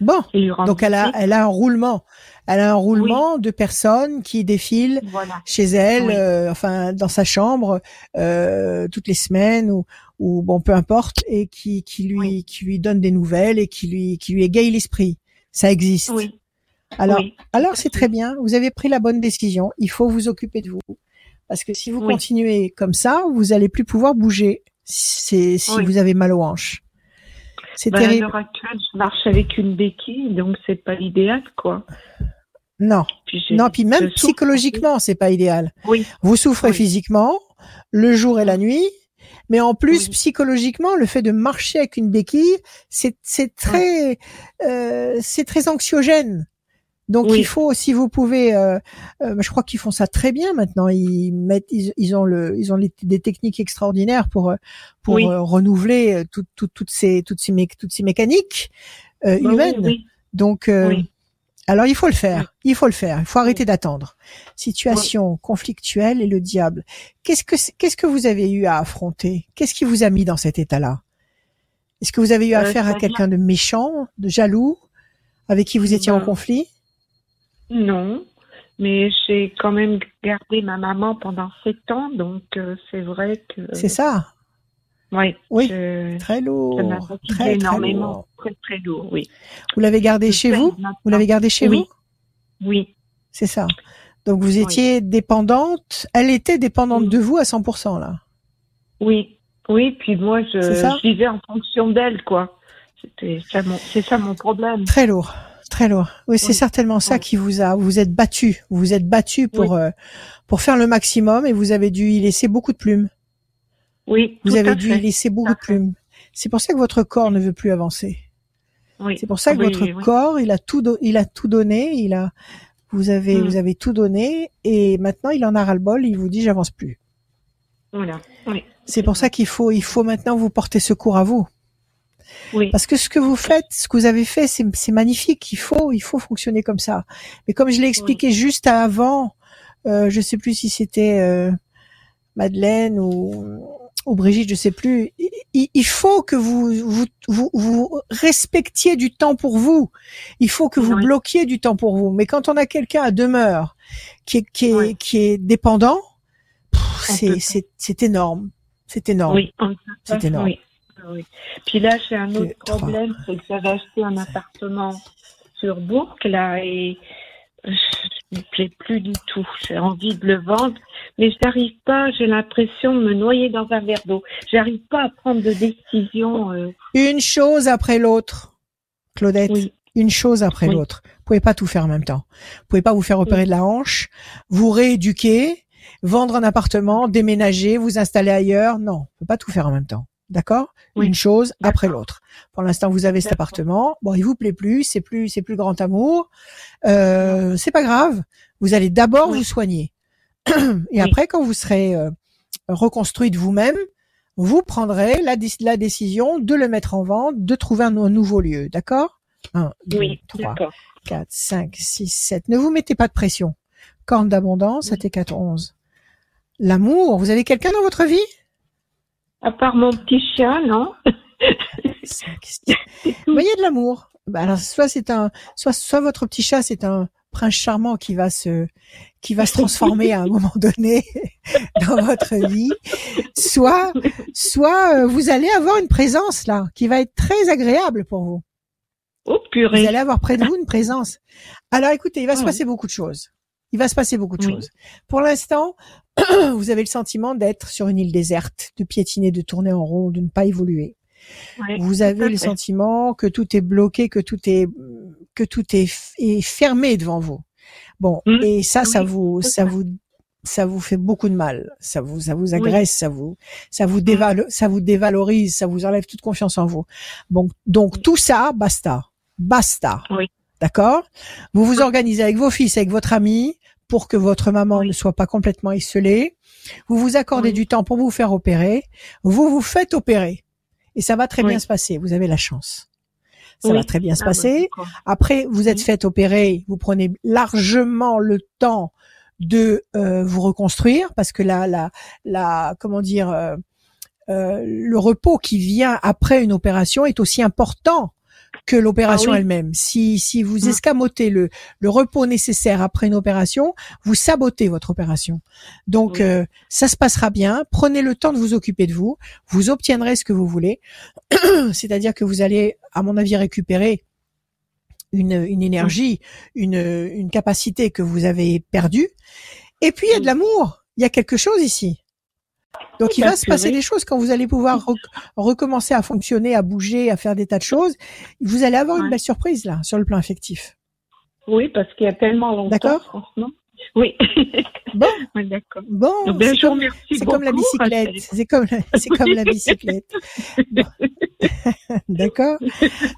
Bon, donc elle a elle a un roulement. Elle a un roulement de personnes qui défilent Voilà. chez elle, Oui. euh, enfin dans sa chambre euh, toutes les semaines ou, ou bon peu importe, et qui, qui lui Oui. qui lui donne des nouvelles et qui lui qui lui égaye l'esprit. Ça existe. Oui. Alors alors c'est très bien. Vous avez pris la bonne décision. Il faut vous occuper de vous parce que si vous continuez comme ça, vous allez plus pouvoir bouger. C'est si vous avez mal aux hanches. C'est Ben, à terrible. l'heure actuelle, je marche avec une béquille, donc c'est pas l'idéal, quoi. Non, Puis non, puis même psychologiquement, c'est pas idéal. Oui, Vous souffrez Oui. physiquement, le jour et la nuit, mais en plus Oui. psychologiquement, le fait de marcher avec une béquille, c'est c'est très euh, c'est très anxiogène. Donc Oui. il faut, si vous pouvez, euh, euh, je crois qu'ils font ça très bien maintenant. Ils mettent, ils, ils ont le, ils ont les- des techniques extraordinaires pour pour Oui. euh, renouveler tout- tout- toutes ces toutes ces mé- toutes ces mécaniques euh, Bah humaines. oui. Donc, euh, alors il faut le faire. Il faut le faire. Il faut arrêter d'attendre. Situation conflictuelle et le diable. Qu'est-ce que qu'est-ce que vous avez eu à affronter? Qu'est-ce qui vous a mis dans cet état-là? Est-ce que vous avez eu affaire à quelqu'un de méchant, de jaloux, avec qui vous étiez en conflit? Non, mais j'ai quand même gardé ma maman pendant sept ans, donc euh, c'est vrai que. C'est ça. Ouais, Oui. je- Très lourd. Très lourd. Très très lourd, oui. Vous l'avez gardé chez vous. Vous l'avez gardé chez Oui. vous Oui, C'est ça. Donc vous étiez dépendante. Elle était dépendante Oui. de vous à 100% là. oui, oui. Puis moi, je, je vivais en fonction d'elle, quoi. C'était ça mon, c'est ça mon problème. Très lourd, très lourd. Oui, c'est Oui. certainement ça Oui. qui vous a. Vous êtes battu, vous êtes battu pour euh, pour faire le maximum et vous avez dû y laisser beaucoup de plumes. Oui, Vous tout avez à dû fait. y laisser beaucoup de plumes. C'est pour ça que votre corps ne veut plus avancer. Oui. C'est pour ça que votre corps, il a tout, il a tout donné, il a, vous avez, Mm. vous avez tout donné et maintenant il en a ras le bol. Il vous dit j'avance plus. Voilà. Oui. C'est pour ça qu'il faut, il faut maintenant vous porter secours à vous. Oui. Parce que ce que vous faites, ce que vous avez fait, c'est magnifique. Il faut, il faut fonctionner comme ça. Mais comme je l'ai expliqué juste avant, euh, je sais plus si c'était euh, Madeleine ou ou Brigitte, je sais plus. Il, il faut que vous, vous, vous, vous respectiez du temps pour vous. Il faut que vous Oui. bloquiez du temps pour vous. Mais quand on a quelqu'un à demeure qui est, qui est, Oui. qui est dépendant, c'est, énorme. C'est énorme. Oui, C'est énorme. Oui. Oui. Puis là, j'ai un autre problème, c'est que j'avais acheté un appartement sur Bourg, là, et je ne me plaît plus du tout. J'ai envie de le vendre, mais je n'arrive pas, j'ai l'impression de me noyer dans un verre d'eau. J'arrive pas à prendre de décision. euh, Une chose après l'autre, Claudette. oui, Une chose après Oui. l'autre. Vous pouvez pas tout faire en même temps. Vous pouvez pas vous faire opérer de la hanche, vous rééduquer, vendre un appartement, déménager, vous installer ailleurs. Non, on peut pas tout faire en même temps. D'accord? Oui. Une chose après l'autre. Pour l'instant, vous avez cet appartement. Bon, il vous plaît plus, c'est plus, c'est plus grand amour. Euh, c'est pas grave. Vous allez d'abord Oui. vous soigner. Et Oui. après, quand vous serez euh, reconstruite vous-même, vous prendrez la, dé- la décision de le mettre en vente, de trouver un, un nouveau lieu. D'accord? 1, 2, oui, 3, d'accord. 4, 5, 6, 7. Ne vous mettez pas de pression. Corne d'abondance, ça Oui. t'est 4, 11. L'amour, vous avez quelqu'un dans votre vie? À part mon petit chien, non 5, 6. Vous voyez de l'amour. Bah alors, soit c'est un, soit, soit votre petit chat, c'est un prince charmant qui va se, qui va se transformer à un moment donné dans votre vie. Soit, soit euh, vous allez avoir une présence là, qui va être très agréable pour vous. Oh Vous purée. allez avoir près de vous une présence. Alors écoutez, il va se passer beaucoup de choses. Il va se passer beaucoup de Oui. choses. Pour l'instant, vous avez le sentiment d'être sur une île déserte, de piétiner, de tourner en rond, de ne pas évoluer. Ouais, Vous avez le sentiment que tout est bloqué, que tout est que tout est, fermé devant vous. Bon, Mm. et ça, ça Oui, vous, ça vous, ça vous fait beaucoup de mal. Ça vous, ça vous agresse, ça vous, ça vous dévalo- ça vous dévalorise, ça vous enlève toute confiance en vous. Bon, donc tout ça, basta, basta. Oui. D'accord? Vous vous organisez avec vos fils, avec votre ami, pour que votre maman ne soit pas complètement isolée. Vous vous accordez Oui. du temps pour vous faire opérer. Vous vous faites opérer. Et ça va très Oui. bien se passer. Vous avez la chance. Ça Oui. va très bien se Ah, bah, passer. Après, vous êtes fait opérer, vous prenez largement le temps de euh, vous reconstruire parce que la, la, la comment dire, euh, euh, le repos qui vient après une opération est aussi important que l'opération Ah oui. elle-même. Si, si vous Mm. escamotez le, le repos nécessaire après une opération, vous sabotez votre opération. Donc, Oui. euh, ça se passera bien. Prenez le temps de vous occuper de vous. Vous obtiendrez ce que vous voulez. C'est-à-dire que vous allez, à mon avis, récupérer une, une énergie, une, une capacité que vous avez perdue. Et puis, il y a de Oui. l'amour. Il y a quelque chose ici. Donc, il va se passer des choses quand vous allez pouvoir rec- recommencer à fonctionner, à bouger, à faire des tas de choses. Vous allez avoir une belle surprise, là, sur le plan affectif. Oui, parce qu'il y a tellement longtemps, D'accord. Oui. Bon. oui, d'accord. Bon, c'est comme, remercie c'est comme la bicyclette. C'est comme, la- c'est comme la bicyclette. Bon. D'accord?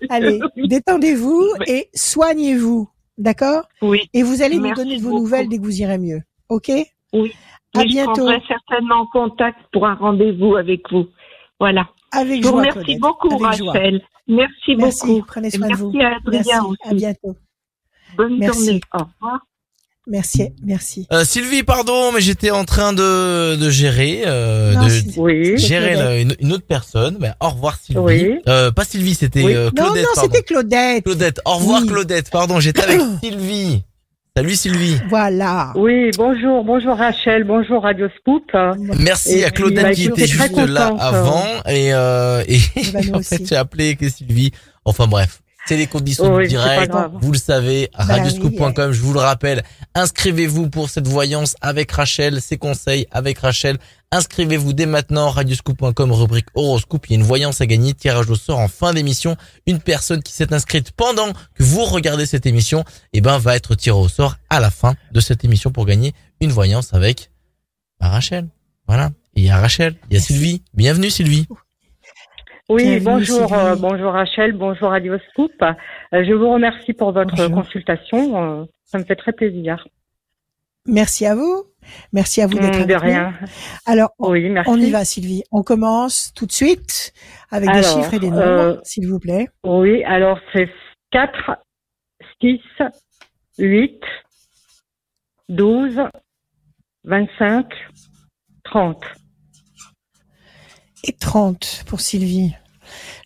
Allez, détendez-vous et soignez-vous. D'accord? Oui. Et vous allez nous donner de vos beaucoup. nouvelles dès que vous irez mieux. OK? Oui. À Mais Je bientôt. prendrai certainement contact pour un rendez-vous avec vous. Voilà. Avec Je vous joie, remercie Claudette. beaucoup, Avec joie. Rachel. Merci, Merci. beaucoup. Prenez Et soin de vous. merci à Merci. Adrien À aussi. bientôt. Bonne Merci. journée. Au revoir. Merci. Merci. Euh, Sylvie, pardon, mais j'étais en train de, de gérer, euh, Non, de Oui. gérer la- une, une autre personne. Ben, au revoir Sylvie. Oui. Euh, pas Sylvie, c'était Oui. euh, Non, Claudette. non, pardon. c'était Claudette. Claudette. Au revoir Oui. Claudette. Pardon, j'étais avec Sylvie. Salut Sylvie. Voilà. Oui, bonjour, bonjour Rachel, bonjour Radio Scoop. Merci Et à puis, Claudette bah, qui j'étais était juste là contente, avant et euh, et, bah, nous en fait j'ai appelé que Sylvie. Enfin bref, c'est les conditions Oui, du direct. Vous le savez, Bah radioscoop.com. Je vous le rappelle. Inscrivez-vous pour cette voyance avec Rachel, ses conseils avec Rachel. Inscrivez-vous dès maintenant, radioscoop.com, rubrique horoscope. Il y a une voyance à gagner, tirage au sort en fin d'émission. Une personne qui s'est inscrite pendant que vous regardez cette émission, eh ben, va être tirée au sort à la fin de cette émission pour gagner une voyance avec bah, Rachel. Voilà. Et il y a Rachel, il y a Merci. Sylvie. Bienvenue Sylvie. Oui, Bienvenue, bonjour, euh, bonjour Rachel, bonjour Radio Scoop. Euh, je vous remercie pour votre Bonjour. consultation. euh, ça me fait très plaisir. Merci à vous. Merci à vous d'être de avec nous. rien. Alors, on, Oui, merci. on y va, Sylvie. On commence tout de suite avec des Alors, chiffres et des nombres, euh, s'il vous plaît. Oui, alors c'est 4, 6, 8, 12, 25, 30. Et 30 pour Sylvie.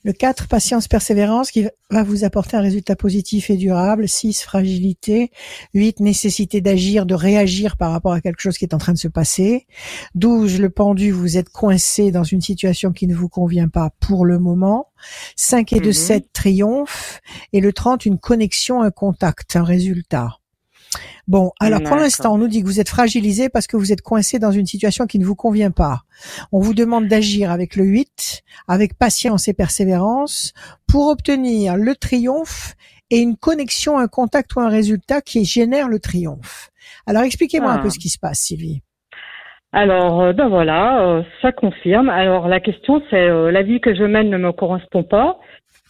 Le 4, patience, persévérance, qui va vous apporter un résultat positif et durable. 6, fragilité. 8, nécessité d'agir, de réagir par rapport à quelque chose qui est en train de se passer. 12, le pendu, vous êtes coincé dans une situation qui ne vous convient pas pour le moment. 5 et 2, 7, triomphe. Et le 30, une connexion, un contact, un résultat. Bon, alors pour l'instant, on nous dit que vous êtes fragilisé parce que vous êtes coincé dans une situation qui ne vous convient pas. On vous demande d'agir avec le 8, avec patience et persévérance, pour obtenir le triomphe et une connexion, un contact ou un résultat qui génère le triomphe. Alors expliquez-moi un peu Ah. ce qui se passe, Sylvie. Alors, euh, ben voilà, euh, ça confirme. Alors, la question, c'est euh, la vie que je mène ne me correspond pas.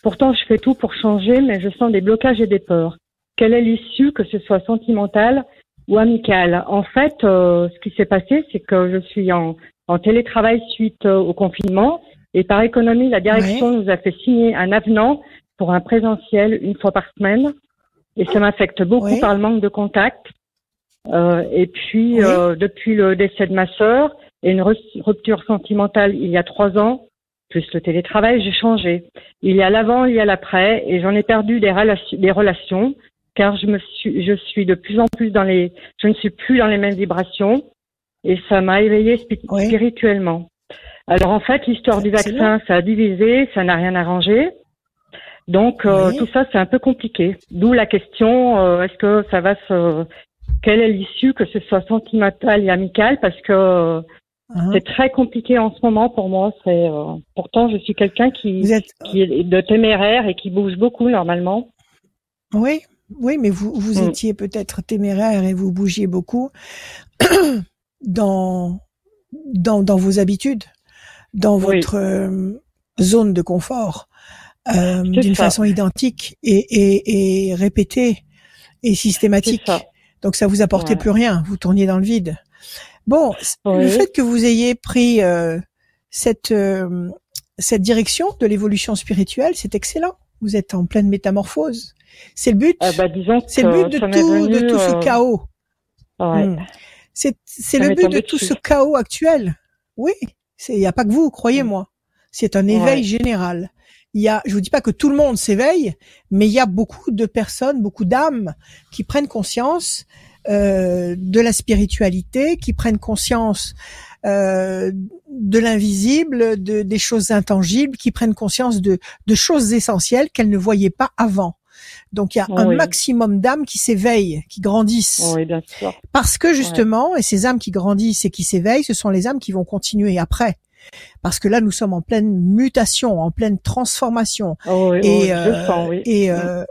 Pourtant, je fais tout pour changer, mais je sens des blocages et des peurs. Quelle est l'issue, que ce soit sentimentale ou amicale En fait, euh, ce qui s'est passé, c'est que je suis en, en télétravail suite euh, au confinement. Et par économie, la direction nous a fait signer un avenant pour un présentiel une fois par semaine. Et ça m'affecte beaucoup par le manque de contact. Euh, et puis, depuis le décès de ma sœur et une re- rupture sentimentale il y a trois ans, plus le télétravail, j'ai changé. Il y a l'avant, il y a l'après, et j'en ai perdu des relations, car je me suis, je suis de plus en plus dans les, je ne suis plus dans les mêmes vibrations, et ça m'a éveillée spi- Oui. spirituellement. Alors en fait, l'histoire du vaccin, ça a divisé, ça n'a rien arrangé. Donc euh, tout ça, c'est un peu compliqué. D'où la question euh, est-ce que ça va se quelle est l'issue, que ce soit sentimentale et amicale, parce que Hein? c'est très compliqué en ce moment pour moi. C'est euh, pourtant je suis quelqu'un qui êtes, qui est de téméraire et qui bouge beaucoup normalement. oui, oui, mais vous, vous Mm. étiez peut-être téméraire et vous bougiez beaucoup dans, dans, dans vos habitudes, dans Oui. votre euh, zone de confort, euh, d'une façon identique et, et, et répétée et systématique. Ça. Donc ça vous apportait Ouais. plus rien, vous tourniez dans le vide. Bon, le fait que vous ayez pris euh, cette euh, cette direction de l'évolution spirituelle, c'est excellent. Vous êtes en pleine métamorphose. C'est le but. Euh, bah, disons c'est le but de tout de venu, tout ce euh, chaos. ouais. Mm. C'est le but de tout dessus. ce chaos actuel. Oui, il y a pas que vous, croyez-moi. C'est un éveil Ouais. général. Il y a, je vous dis pas que tout le monde s'éveille, mais il y a beaucoup de personnes, beaucoup d'âmes qui prennent conscience euh, de la spiritualité, qui prennent conscience euh, de l'invisible, de, des choses intangibles, qui prennent conscience de, de choses essentielles qu'elles ne voyaient pas avant. Donc il y a un Oui. maximum d'âmes qui s'éveillent, qui grandissent. Oui, bien sûr. Parce que justement, et ces âmes qui grandissent et qui s'éveillent, ce sont les âmes qui vont continuer après. Parce que là, nous sommes en pleine mutation, en pleine transformation. Oh, oui, et, euh, sens, oui. et, euh,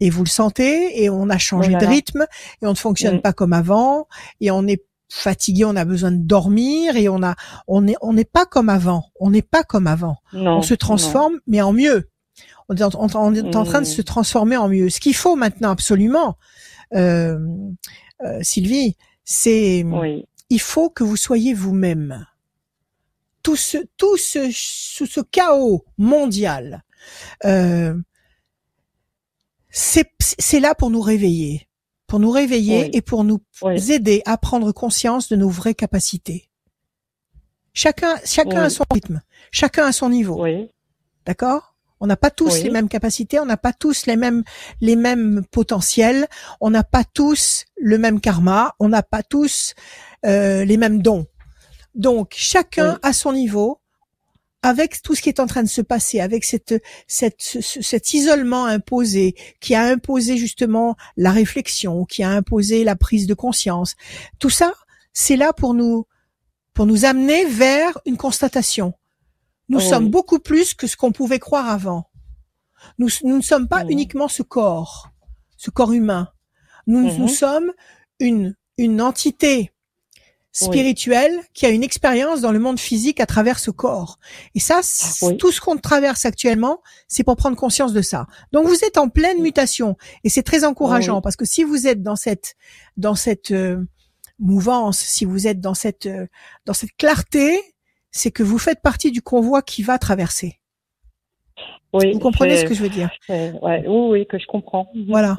et vous le sentez, et on a changé Oh de rythme, et on ne fonctionne Mm. pas comme avant, et on est fatigué, on a besoin de dormir, et on a, on est, on n'est pas comme avant. On n'est pas comme avant. non, on se transforme, mais en mieux. On est en, on- on est en train de Mm. se transformer en mieux. Ce qu'il faut maintenant absolument, euh, euh, Sylvie, c'est. Oui, il faut que vous soyez vous-même. Tout ce, tout ce, ce, ce chaos mondial, euh, c'est c'est là pour nous réveiller, pour nous réveiller Oui. et pour nous oui, aider à prendre conscience de nos vraies capacités. Chacun, chacun Oui. a son rythme, chacun a son niveau. oui, D'accord? On n'a pas tous Oui. les mêmes capacités, on n'a pas tous les mêmes les mêmes potentiels, on n'a pas tous le même karma, on n'a pas tous euh, les mêmes dons. Donc chacun Oui. à son niveau, avec tout ce qui est en train de se passer, avec cette cette ce- ce- cet isolement imposé qui a imposé justement la réflexion, qui a imposé la prise de conscience, tout ça, c'est là pour nous pour nous amener vers une constatation. Nous Oui. sommes beaucoup plus que ce qu'on pouvait croire avant. Nous, nous ne sommes pas Oui. uniquement ce corps, ce corps humain. Nous, Mhm. nous sommes une, une entité spirituelle qui a une expérience dans le monde physique à travers ce corps. Et ça, Oui. tout ce qu'on traverse actuellement, c'est pour prendre conscience de ça. Donc vous êtes en pleine mutation et c'est très encourageant Oui. parce que si vous êtes dans cette dans cette euh, mouvance, si vous êtes dans cette euh, dans cette clarté, c'est que vous faites partie du convoi qui va traverser. oui. Vous comprenez ce que je veux dire? ouais, oui, oui, que je comprends. Voilà.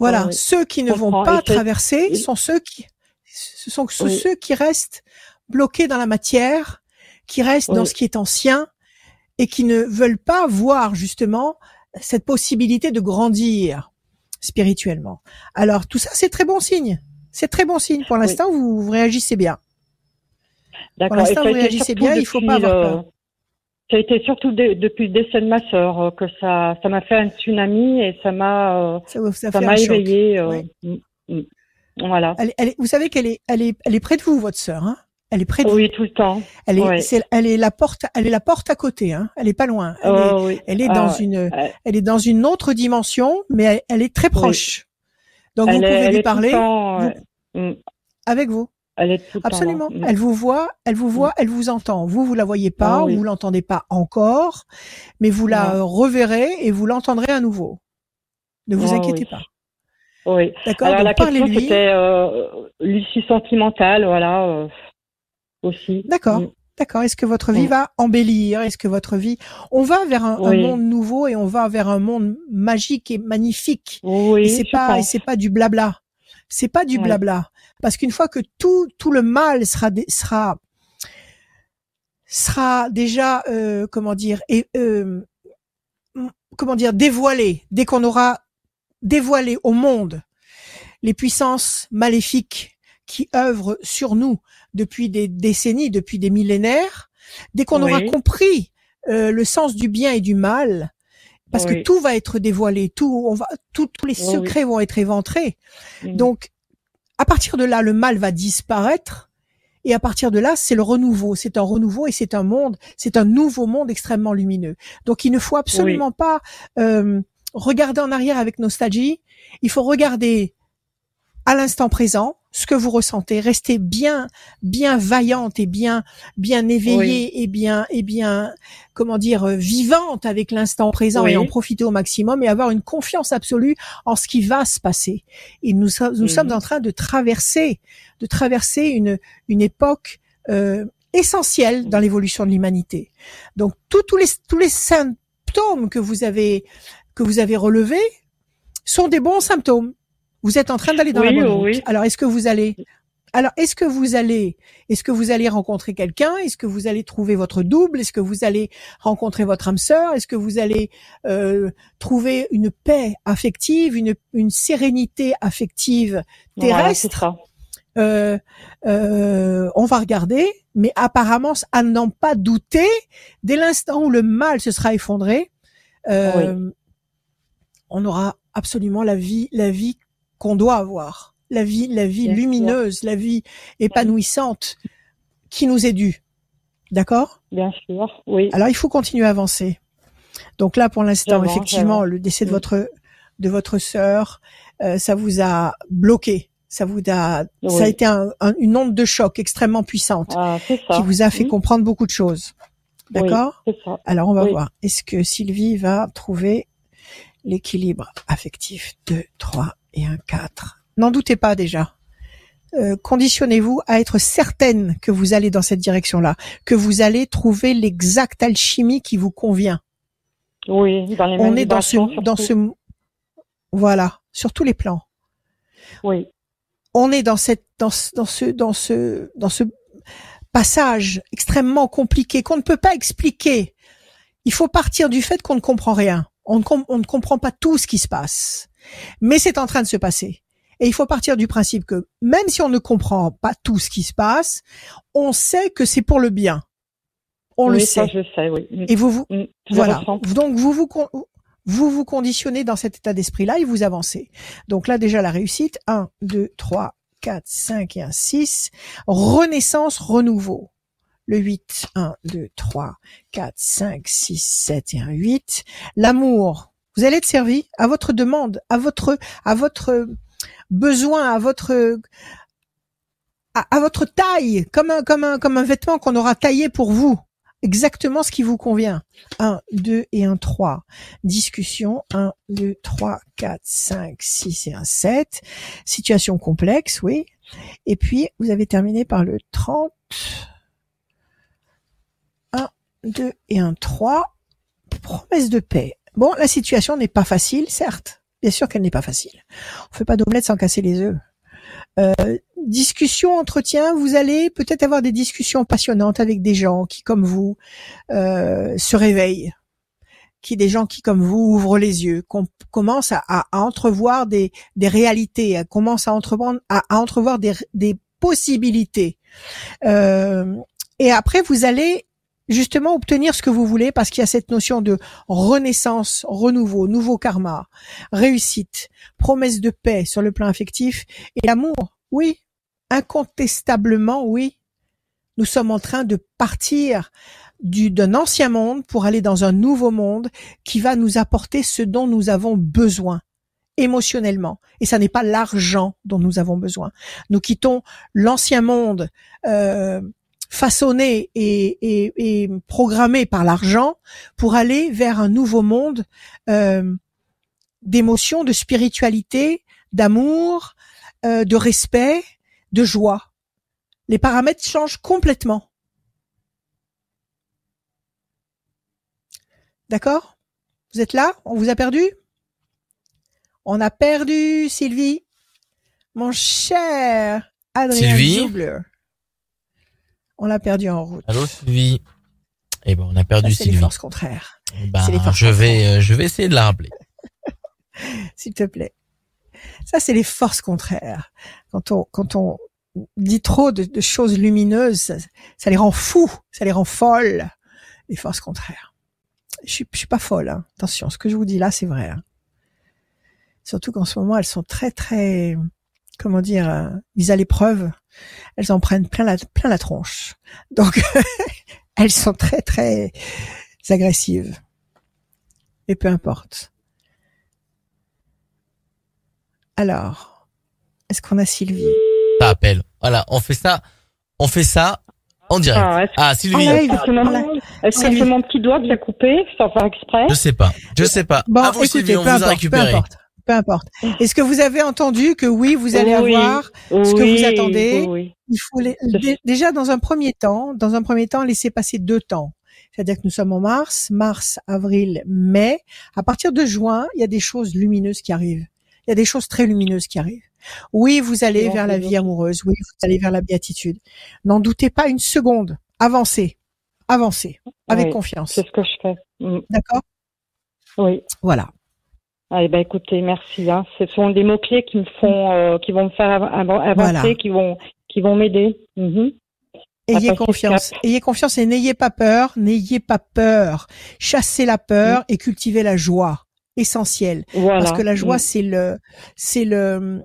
Voilà, ceux qui ne vont pas traverser sont ceux qui ce sont ceux Oui. ceux qui restent bloqués dans la matière, qui restent dans ce qui est ancien et qui ne veulent pas voir justement cette possibilité de grandir spirituellement. Alors tout ça, c'est très bon signe. C'est très bon signe. Pour l'instant, vous, vous réagissez bien. D'accord. l'instant, ça a vous réagissez bien, il faut pas avoir le- peur. Ça a été surtout de- depuis le décès de ma sœur euh, que ça, ça m'a fait un tsunami et ça m'a, euh, Ça, vous- ça m'a éveillé. euh, Ouais. mm, mm. Voilà. Elle, elle est- vous savez qu'elle est, elle est, elle est près de vous, votre sœur. Hein? Elle est près de vous. Oui, tout le temps. Elle est, ouais. c'est- elle est la porte, elle est la porte à côté. Hein elle est pas loin. Elle est, Oh, oui. elle est Ah, dans ouais. une, Euh, elle est dans une autre dimension, mais elle, elle est très proche. Donc elle vous est- pouvez lui est parler temps, vous- ouais. Mm. avec vous. Elle est tout temps. Absolument. Mm. Elle vous voit, elle vous voit, elle vous entend. Vous, vous la voyez pas, Ah oui. vous l'entendez pas encore, mais vous la reverrez et vous l'entendrez à nouveau. Ne vous Ah inquiétez oui. pas. Oui. D'accord Alors la question c'était euh, l'issue sentimentale, voilà, euh, aussi. D'accord. Mm. D'accord. Est-ce que votre vie Mm. va embellir? Est-ce que votre vie, on va vers un, monde nouveau et on va vers un monde magique et magnifique. Oui, et c'est pas, et c'est pas du blabla. C'est pas du blabla. Parce qu'une fois que tout, tout le mal sera, sera, sera déjà, euh, comment dire, et, euh, comment dire, dévoilé, dès qu'on aura dévoilé au monde les puissances maléfiques qui œuvrent sur nous depuis des décennies, depuis des millénaires, dès qu'on aura compris euh, le sens du bien et du mal, parce que tout va être dévoilé, tout, on va, tout- tous les oui. secrets vont être éventrés. Mm. Donc, à partir de là, le mal va disparaître. Et à partir de là, c'est le renouveau. C'est un renouveau et c'est un monde, c'est un nouveau monde extrêmement lumineux. Donc, il ne faut absolument pas euh, regarder en arrière avec nostalgie. Il faut regarder à l'instant présent ce que vous ressentez. Restez bien, bien vaillante et bien, bien éveillée et bien, et bien, comment dire, euh, vivante avec l'instant présent Oui. et en profiter au maximum et avoir une confiance absolue en ce qui va se passer. Et nous, nous Mhm. sommes en train de traverser, de traverser une, une époque euh, essentielle dans l'évolution de l'humanité. Donc tous tous les tous les symptômes que vous avez que vous avez relevés sont des bons symptômes. Vous êtes en train d'aller dans Oui, la bonne route. oui. Alors est-ce que vous allez alors est-ce que vous allez est-ce que vous allez rencontrer quelqu'un? Est-ce que vous allez trouver votre double? Est-ce que vous allez rencontrer votre âme sœur? Est-ce que vous allez euh, trouver une paix affective, une, une sérénité affective terrestre? euh, euh, on va regarder, mais apparemment, à n'en pas douter, dès l'instant où le mal se sera effondré, euh, on aura absolument la vie, la vie qu'on doit avoir, la vie, la vie Bien sûr. lumineuse, la vie épanouissante qui nous est due. D'accord? Bien sûr, oui. Alors il faut continuer à avancer. Donc là, pour l'instant, effectivement, le décès de votre de votre sœur, euh, ça vous a bloqué. Ça vous a, Oui. ça a été un- un- une onde de choc extrêmement puissante Ah, qui vous a fait comprendre beaucoup de choses. D'accord? C'est ça. Alors on va voir. Est-ce que Sylvie va trouver l'équilibre affectif? 2, 3 et un 4 N'en doutez pas déjà. Euh, conditionnez-vous à être certaine que vous allez dans cette direction-là, que vous allez trouver l'exacte alchimie qui vous convient. Oui, dans les On est dans ce, dans ce, voilà, sur tous les plans. Oui, On est dans cette, dans, ce- dans ce, dans ce, dans ce passage extrêmement compliqué qu'on ne peut pas expliquer. Il faut partir du fait qu'on ne comprend rien. On ne, com- on ne comprend pas tout ce qui se passe. Mais c'est en train de se passer. Et il faut partir du principe que même si on ne comprend pas tout ce qui se passe, on sait que c'est pour le bien. On oui, le ça, sait. je sais, oui. Mm. Et vous vous, Mm. Je voilà. Donc vous vous vous vous conditionnez dans cet état d'esprit-là et vous avancez. Donc là déjà la réussite 1 2 3 4 5 et un 6 renaissance renouveau. Le 8 1 2 3 4 5 6 7 et un 8 l'amour. Vous allez être servi à votre demande, à votre à votre besoin, à votre à, à votre taille, comme un comme un comme un vêtement qu'on aura taillé pour vous exactement ce qui vous convient. 1, 2 et un 3. Discussion 1, 2, 3, 4, 5, 6 et un 7. Situation complexe, oui. Et puis, vous avez terminé par le 30. 1, 2 et un 3. Promesse de paix. Bon, la situation n'est pas facile, certes. Bien sûr qu'elle n'est pas facile. On fait pas d'omelette sans casser les œufs. Euh, discussion, entretien, vous allez peut-être avoir des discussions passionnantes avec des gens qui, comme vous, euh, se réveillent, qui des gens qui, comme vous, ouvrent les yeux, qu'on commence à, entrevoir des, réalités, à, commence à entrevoir, entrevoir des, des possibilités. Euh, et après, vous allez justement obtenir ce que vous voulez parce qu'il y a cette notion de renaissance, renouveau, nouveau karma, réussite, promesse de paix sur le plan affectif et l'amour. Oui, incontestablement, oui. Nous sommes en train de partir du d'un ancien monde pour aller dans un nouveau monde qui va nous apporter ce dont nous avons besoin émotionnellement. Et ça n'est pas l'argent dont nous avons besoin. Nous quittons l'ancien monde euh, façonné et, et, et, programmé par l'argent pour aller vers un nouveau monde euh, d'émotion, de spiritualité, d'amour, euh, de respect, de joie. Les paramètres changent complètement. D'accord? Vous êtes là? On vous a perdu? On a perdu Sylvie. Mon cher Adrien Sylvie? On l'a perdu en route. Allô Sylvie Eh ben on a perdu Ça, c'est les Sylvie. forces contraires. Eh ben, c'est les forces je vais euh, je vais essayer de la rappeler. S'il te plaît. Ça, c'est les forces contraires. Quand on, quand on dit trop de, de choses lumineuses, ça, ça les rend fous, ça les rend folles. Les forces contraires. Je suis, je suis pas folle. Hein. Attention, ce que je vous dis là, c'est vrai. hein. Surtout qu'en ce moment, elles sont très, très, comment dire, euh, mises à l'épreuve. Elles en prennent plein la, plein la tronche. Donc, elles sont très, très agressives. Et peu importe. Alors, est-ce qu'on a Sylvie? Ça appelle. Voilà, on fait ça. On fait ça en direct. Ah, est-ce Ah Sylvie, Ah, live. est-ce que mon- Voilà. est-ce que Sylvie. c'est mon petit doigt qui a coupé sans faire exprès? Je sais pas. Je sais pas. Bon, à vous écoutez, Sylvie, on peu vous a importe, peu récupéré. importe, peu importe. Est-ce que vous avez entendu que oui, vous allez Oui. avoir Ce que vous attendez, Oui, il faut les- dé- déjà dans un premier temps, dans un premier temps, laisser passer deux temps. C'est-à-dire que nous sommes en mars, mars, avril, mai. À partir de juin, il y a des choses lumineuses qui arrivent. Il y a des choses très lumineuses qui arrivent. Oui, vous allez vers la vie amoureuse. Oui, vous allez vers la béatitude. N'en doutez pas une seconde. Avancez. Avancez. Avec confiance. c'est ce que je fais. Mm, D'accord? Oui. Voilà. Ah, eh ben, écoutez, merci. Hein. Ce sont des mots clés qui me font, euh, qui vont me faire av- av- avancer, Voilà. qui vont, qui vont m'aider. Mhm. Ayez confiance. Ayez confiance et n'ayez pas peur. N'ayez pas peur. Chassez la peur Mm. et cultivez la joie. Essentiel. Voilà. Parce que la joie, Mm. c'est le, c'est le,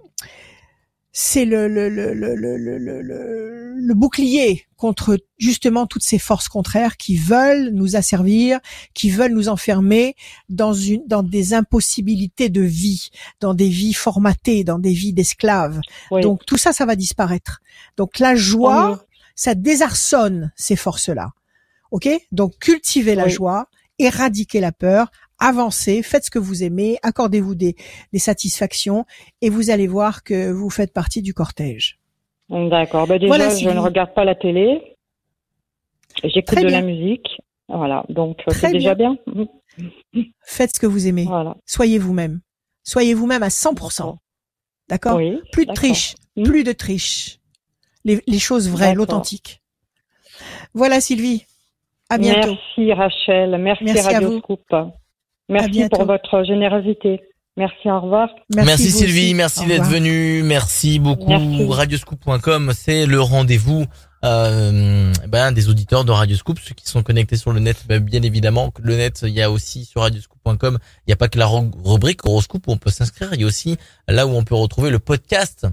c'est le, le, le, le, le, le, le- le- le bouclier contre justement toutes ces forces contraires qui veulent nous asservir, qui veulent nous enfermer dans une, dans des impossibilités de vie, dans des vies formatées, dans des vies d'esclaves. Oui. Donc tout ça, ça va disparaître. Donc la joie, Oui. ça désarçonne ces forces-là. OK? Donc cultivez la joie, éradiquez la peur, avancez, faites ce que vous aimez, accordez-vous des, des satisfactions et vous allez voir que vous faites partie du cortège. D'accord. Déjà, Voilà, je ne regarde pas la télé. J'écoute de bien. la musique. Voilà. Donc, euh, c'est déjà bien. Faites ce que vous aimez. Voilà. Soyez vous-même. Soyez vous-même à 100%. D'accord Oui. Plus de triche, Hmm. plus de triche. Les, les choses vraies, l'authentique. Voilà Sylvie. À bientôt. Merci Rachel. Merci, Merci à Radio vous. Scoop. Merci pour votre générosité. Merci. Au revoir. Merci, vous Sylvie, aussi. merci d'être venue, merci beaucoup. Merci. Radioscoop.com, c'est le rendez-vous euh, ben, des auditeurs de Radioscoop, ceux qui sont connectés sur le net, ben, bien évidemment. Le net, il y a aussi sur Radioscoop.com, il n'y a pas que la ru- rubrique Horoscope où on peut s'inscrire, il y a aussi là où on peut retrouver le podcast,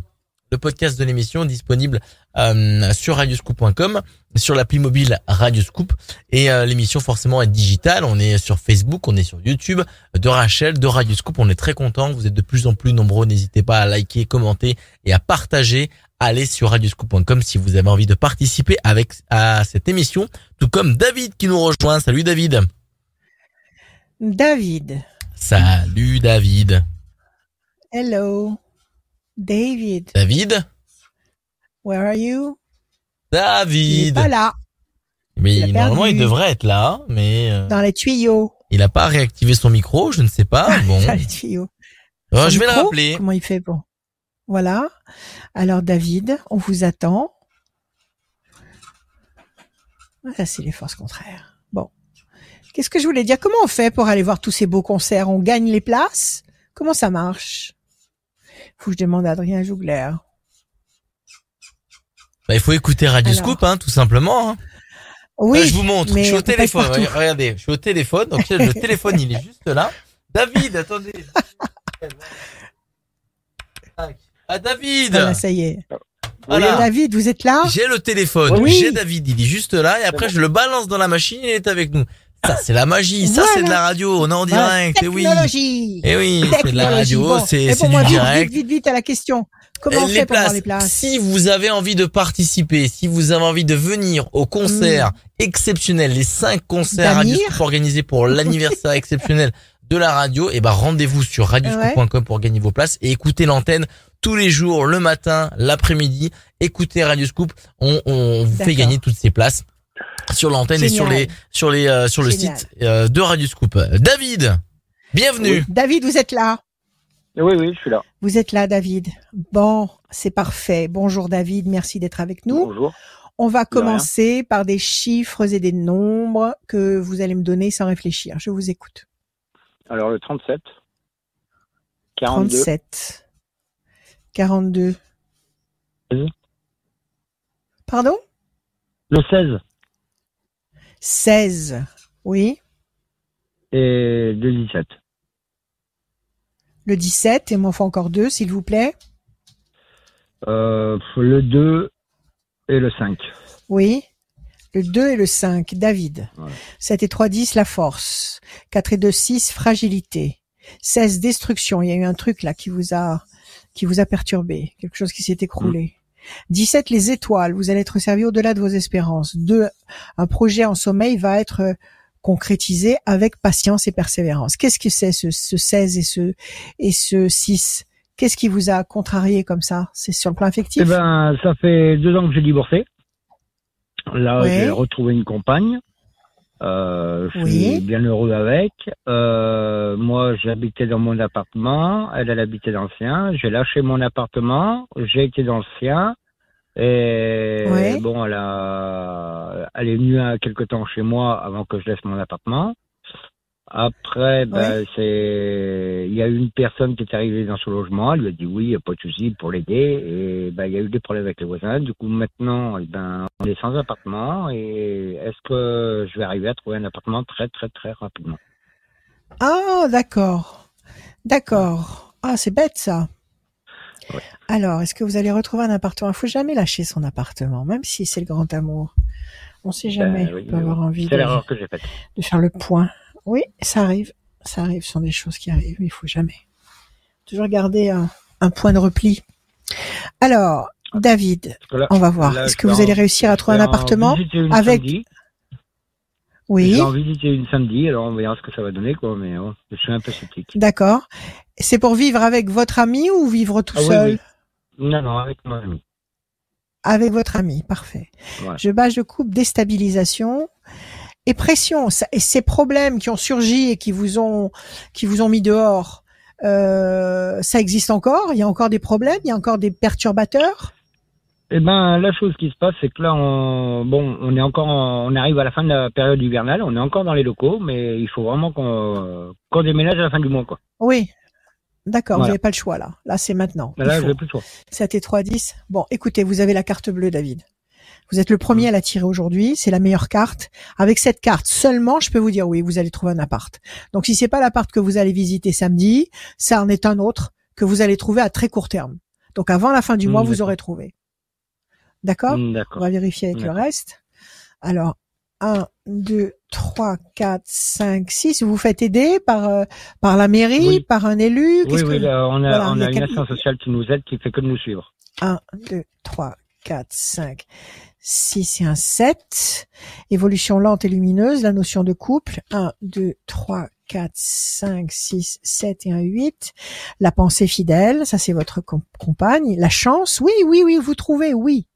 le podcast de l'émission disponible euh, sur Radioscoop.com, sur l'appli mobile Radioscoop et euh, l'émission forcément est digitale. On est sur Facebook, on est sur YouTube de Rachel, de Radio Scoop. On est très content. Vous êtes de plus en plus nombreux. N'hésitez pas à liker, commenter et à partager. Allez sur radioscoop.com si vous avez envie de participer avec à cette émission. Tout comme David qui nous rejoint. Salut David. David. Salut David. Hello. David. David? Where are you? Il est David. pas là. Mais Il normalement perdu. il devrait être là, mais euh, Dans les tuyaux. il a pas réactivé son micro. Je ne sais pas. Bon, Dans les tuyaux. Son je vais le rappeler. Comment il fait pour Voilà. Alors David, on vous attend. Ah, c'est les forces contraires. Bon. Qu'est-ce que je voulais dire? Comment on fait pour aller voir tous ces beaux concerts? On gagne les places? Comment ça marche? Faut que je demande à Adrien Jougler. Bah, il faut écouter Radio Alors. Scoop, hein, tout simplement. hein. Oui, Là, je vous montre. Je suis au téléphone. Regardez, je suis au téléphone. Donc le téléphone, il est juste là. David, attendez. Ah David. Voilà, ça y est. Voilà. David, vous êtes là? J'ai le téléphone. Oui. J'ai David. Il est juste là. Et après, je le balance dans la machine. Il est avec nous. Ça, c'est la magie. Ça, c'est de la radio. On est en direct. Et oui. Technologie. Et oui, c'est de la radio. Bon. C'est du moi, vite, direct. Vite, vite, vite à la question. Comment on les fait pour avoir les places Si vous avez envie de participer, si vous avez envie de venir au concert exceptionnel, les cinq concerts Mm. D'Amir. Radio Scoop organisés pour l'anniversaire exceptionnel de la radio, et ben rendez-vous sur radioscoop.com pour gagner vos places et écoutez l'antenne tous les jours, le matin, l'après-midi. Écoutez Radio Scoop, on, on vous fait gagner toutes ces places sur l'antenne et sur les sur les euh, sur le Génial. site euh, de Radio Scoop. David, bienvenue. David, vous êtes là Oui, oui, je suis là. Vous êtes là, David. Bon, c'est parfait. Bonjour, David. Merci d'être avec nous. Bonjour. On va rien. commencer par des chiffres et des nombres que vous allez me donner sans réfléchir. Je vous écoute. Alors, le 37, 42, 37. 42. Vas-y. Pardon? Le 16 16. Oui. et le 17. Le 17. Et m'en faut encore deux, s'il vous plaît. Euh, le 2 et le 5. Oui. Le 2 et le 5, David. Voilà. 7 et 3, 10, la force. 4 et 2, 6, fragilité. 16, destruction. Il y a eu un truc là qui vous a, qui vous a perturbé. Quelque chose qui s'est écroulé. 17, les étoiles. Vous allez être servi au-delà de vos espérances. 2, un projet en sommeil va être euh, concrétisé avec patience et persévérance. Qu'est-ce que c'est ce, ce 16 et ce, et ce 6? Qu'est-ce qui vous a contrarié comme ça? C'est sur le plan affectif? Eh ben, ça fait deux ans que j'ai divorcé. Là, Ouais. j'ai retrouvé une compagne. Euh, je Oui. suis bien heureux avec. Euh, moi, j'habitais dans mon appartement. Elle, elle habitait dans le sien. J'ai lâché mon appartement. J'ai été dans le sien. Et bon, elle a, elle est venue quelque temps chez moi avant que je laisse mon appartement. Après, ben, c'est, il y a eu une personne qui est arrivée dans son logement. Elle lui a dit oui, y a pas de souci pour l'aider. Et ben, il y a eu des problèmes avec les voisins. Du coup, maintenant, eh ben, on est sans appartement. Et est-ce que je vais arriver à trouver un appartement très, très, très rapidement? Ah, d'accord. D'accord. Ah, c'est bête ça. Ouais. Alors, est-ce que vous allez retrouver un appartement? Il faut jamais lâcher son appartement, même si c'est le grand amour. On sait jamais. Ben oui, on peut avoir envie que de faire le point. Oui, ça arrive. Ça arrive. Ce sont des choses qui arrivent, mais il faut jamais. Toujours garder un, un point de repli. Alors, David, là- on va voir. Est-ce je que vais vous allez réussir à je trouver un vais en appartement une avec- samedi. Oui, J'ai en visiter une samedi, alors on verra ce que ça va donner, quoi. Mais oh, je suis un peu sceptique. d'accord. C'est pour vivre avec votre ami ou vivre tout Ah seul? oui. Non, non, avec mon ami. Avec votre ami, parfait. Je bâche de coupe, déstabilisation et pression. Ça- Et ces problèmes qui ont surgi et qui vous ont, qui vous ont mis dehors, euh, ça existe encore? Il y a encore des problèmes? Il y a encore des perturbateurs? Eh ben, la chose qui se passe, c'est que là, on, bon, on est encore, en- on arrive à la fin de la période hivernale, on est encore dans les locaux, mais il faut vraiment qu'on, déménage à la fin du mois, quoi. Oui. D'accord, vous n'avez pas le choix là. Là, c'est maintenant. Là, là, j'ai plus de choix. 7 et 3, 10. Bon, écoutez, vous avez la carte bleue, David. Vous êtes le premier à la tirer aujourd'hui. C'est la meilleure carte. Avec cette carte seulement, je peux vous dire oui, vous allez trouver un appart. Donc, si c'est pas l'appart que vous allez visiter samedi, ça en est un autre que vous allez trouver à très court terme. Donc, avant la fin du Mm, mois, vous aurez trouvé. D'accord? Mm, On D'accord. va vérifier avec le reste. Alors, 1, 2, 3, 4, 5, 6. Vous vous faites aider par, euh, par la mairie, Oui. par un élu? Oui, oui, que- là, on a, Voilà, on a une quatre- assistance sociale qui nous aide, qui fait que de nous suivre. 1, 2, 3, 4, 5, 6 et un 7. Évolution lente et lumineuse, la notion de couple. 1, 2, 3, 4, 5, 6, 7 et un 8. La pensée fidèle, ça c'est votre com- compagne. La chance, oui, oui, oui, vous trouvez, oui.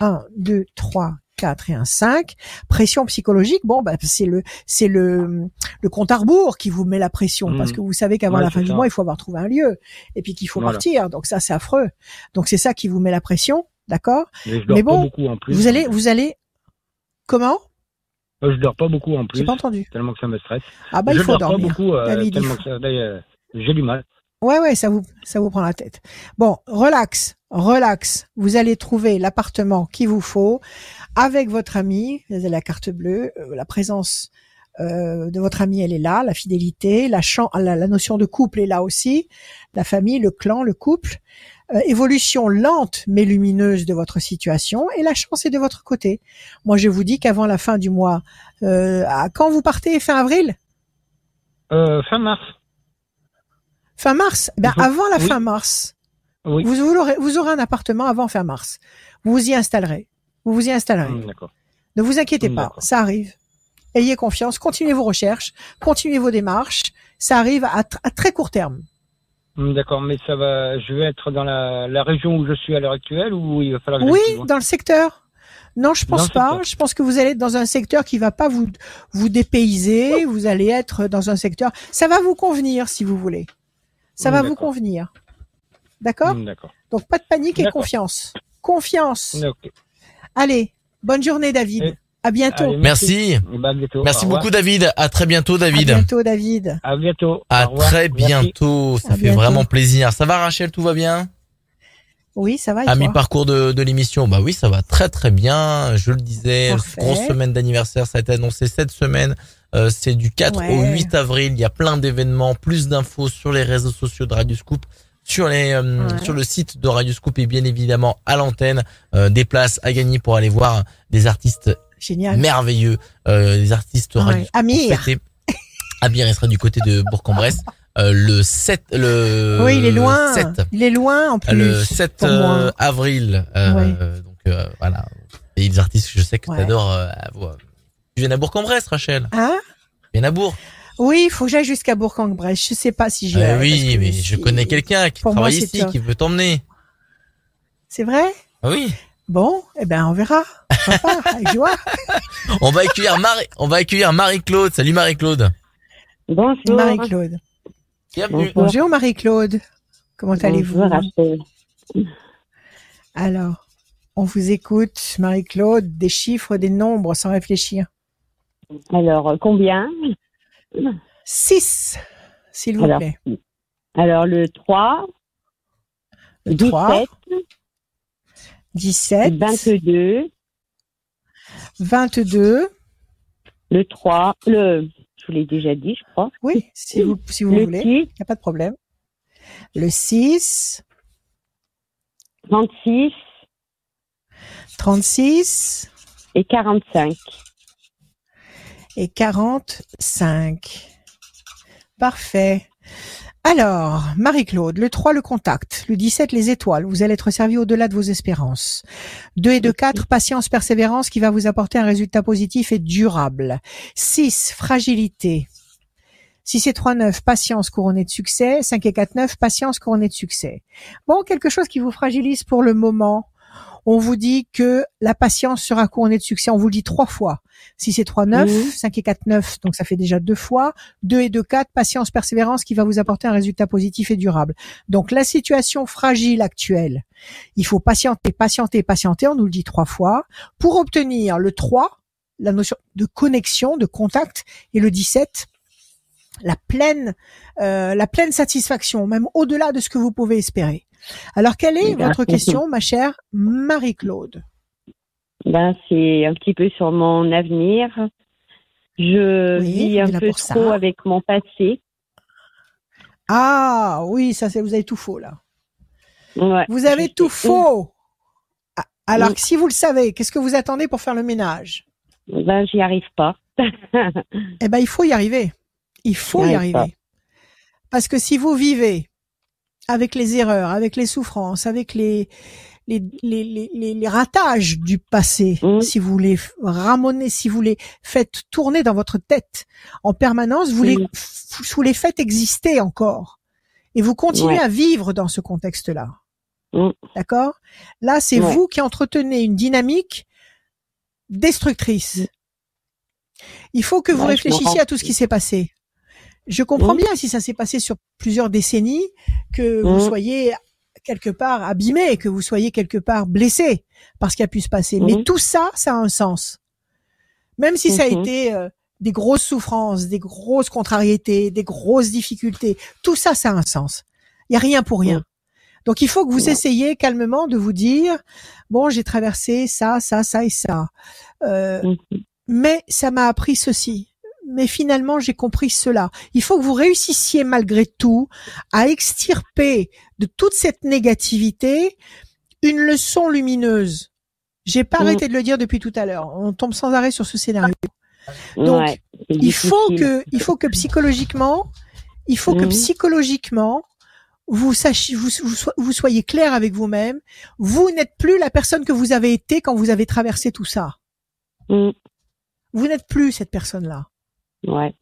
1, 2, 3, 4 et un 5. Pression psychologique, bon, bah, c'est le, c'est le, le compte à rebours qui vous met la pression Mhm. parce que vous savez qu'avant Ouais, la fin c'est du ça. mois, il faut avoir trouvé un lieu et puis qu'il faut Voilà. partir. Donc ça, c'est affreux. Donc c'est ça qui vous met la pression, d'accord? Mais bon, beaucoup en plus. Vous allez, vous allez, comment? Euh, Je dors pas beaucoup en J'ai plus, pas entendu. tellement que ça me stresse. Ah bah je il faut dors dormir. pas beaucoup, euh, tellement que ça, d'ailleurs, j'ai du mal. Ouais, ouais, ça vous, ça vous prend la tête. Bon, relax, relax. Vous allez trouver l'appartement qu'il vous faut avec votre ami. Vous avez la carte bleue, euh, la présence euh, de votre ami, elle est là, la fidélité, la, la notion de couple est là aussi, la famille, le clan, le couple. Euh, évolution lente mais lumineuse de votre situation et la chance est de votre côté. Moi, je vous dis qu'avant la fin du mois, euh, à quand vous partez? Fin avril, Euh, fin mars. fin mars, ben faut- avant la oui. fin mars, Oui. Vous, vous, aurez, vous aurez un appartement avant fin mars. Vous vous y installerez. Vous vous y installerez. D'accord. Ne vous inquiétez Hum, pas, ça arrive. Ayez confiance, continuez vos recherches, continuez vos démarches. Ça arrive à très court terme. Hum, D'accord, mais ça va. Je vais être dans la, la région où je suis à l'heure actuelle ou il va falloir que Oui, dans le secteur. Non, je pense pas. secteur. Je pense que vous allez être dans un secteur qui va pas vous vous dépayser. Vous allez être dans un secteur. Ça va vous convenir si vous voulez. Ça Hum, va vous convenir. D'accord Hum, D'accord. Donc pas de panique et confiance. Confiance. Allez, bonne journée David. Et- À bientôt. Allez, Merci. À bientôt. Merci beaucoup David. À très bientôt À David. bientôt David. À bientôt. À très Merci. bientôt. Ça À fait bientôt. vraiment plaisir. Ça va Rachel, tout va bien? Oui, ça va et À mi-parcours de, de l'émission, bah oui, ça va très très bien. Je le disais, Parfait. grosse semaine d'anniversaire, ça a été annoncé cette semaine. Euh, c'est du 4 Ouais. au 8 avril. Il y a plein d'événements, plus d'infos sur les réseaux sociaux de Radio Scoop, sur les euh, Ouais. sur le site de Radio Scoop et bien évidemment à l'antenne. Euh, des places à gagner pour aller voir des artistes Génial. merveilleux, euh, des artistes Ouais. Radio Scoop Amir. Amir, il sera du côté de Bourg-en-Bresse. Euh, le 7, le oui, il est loin. 7 Il est loin en plus. le 7 pour moi. euh, avril. Donc voilà. Et des artistes que je sais que Ouais. tu adores. tu viens à Bourg-en-Bresse, Rachel. Hein? Tu viens à Bourg. Oui, il faut que j'aille jusqu'à Bourg-en-Bresse. Je sais pas si j'y Ah vais. oui, mais je connais quelqu'un qui moi, travaille ici, top. qui veut t'emmener. C'est vrai? Ah oui. Bon, eh ben on verra. Avec joie. On va accueillir Marie, on va accueillir Marie-Claude. Salut Marie-Claude. Bonjour. Marie-Claude. Bienvenue. Bonjour. Marie-Claude. Comment allez-vous. Alors, on vous écoute, Marie-Claude, des chiffres, des nombres sans réfléchir. Alors, euh, combien? 6, s'il vous Alors, plaît. Alors, le 3, Le 3, 17, 17, 22, 22. le 3, le, je vous l'ai déjà dit, je crois. Oui, si vous, si vous le voulez, 6, il n'y a pas de problème. Le 6, 36 36 et 45. et 45. Parfait. Alors, Marie-Claude, le 3, le contact. Le 17, les étoiles. Vous allez être servi au-delà de vos espérances. 2 et 2, 4, patience, persévérance qui va vous apporter un résultat positif et durable. 6, fragilité. 6 et 3, 9, patience couronnée de succès. 5 et 4, 9, patience couronnée de succès. Bon, quelque chose qui vous fragilise pour le moment. On vous dit que la patience sera couronnée de succès. On vous le dit trois fois. 6 et 3, 9, Mhm. 5 et 4, 9, donc ça fait déjà deux fois. 2 et 2, 4, patience, persévérance qui va vous apporter un résultat positif et durable. Donc la situation fragile actuelle, il faut patienter, patienter, patienter, on nous le dit trois fois, pour obtenir le 3, la notion de connexion, de contact, et le 17, la pleine, euh, la pleine satisfaction, même au-delà de ce que vous pouvez espérer. Alors quelle est votre question, ma chère Marie-Claude? Ben, c'est un petit peu sur mon avenir. Je Oui, vis un peu ça. trop avec mon passé. Ah oui, ça c'est vous avez tout faux là. Ouais. Vous avez tout faux. Alors Oui. que si vous le savez, qu'est-ce que vous attendez pour faire le ménage? Ben, j'y arrive pas. Eh ben, il faut y arriver. Il faut y arrive arriver. Parce que si vous vivez avec les erreurs, avec les souffrances, avec les les, les, les, les- ratages du passé, Mhm. si vous les ramenez, si vous les faites tourner dans votre tête en permanence, vous les f- vous les faites exister encore. Et vous continuez Ouais. à vivre dans ce contexte-là. Mhm. D'accord? Là, c'est Ouais. vous qui entretenez une dynamique destructrice. Il faut que vous Ouais, réfléchissiez à tout ce qui s'est passé. Je comprends bien si ça s'est passé sur plusieurs décennies, que vous Mhm. soyez quelque part abîmé, que vous soyez quelque part blessé par ce qui a pu se passer. Mais Mhm. tout ça, ça a un sens. Même si ça a Mhm. été euh, des grosses souffrances, des grosses contrariétés, des grosses difficultés, tout ça, ça a un sens. Il y a rien pour rien. Mhm. Donc il faut que vous essayiez calmement de vous dire bon, j'ai traversé ça, ça, ça et ça. Euh, Mhm. mais ça m'a appris ceci. Mais finalement, j'ai compris cela. Il faut que vous réussissiez malgré tout à extirper de toute cette négativité une leçon lumineuse. J'ai pas Mm. arrêté de le dire depuis tout à l'heure. On tombe sans arrêt sur ce scénario. Donc, Ouais, Il faut que, il faut que psychologiquement, il faut que Mhm. psychologiquement, vous sachiez, vous, vous, so- vous soyez clair avec vous-même. Vous n'êtes plus la personne que vous avez été quand vous avez traversé tout ça. Mhm. Vous n'êtes plus cette personne-là. Ouais.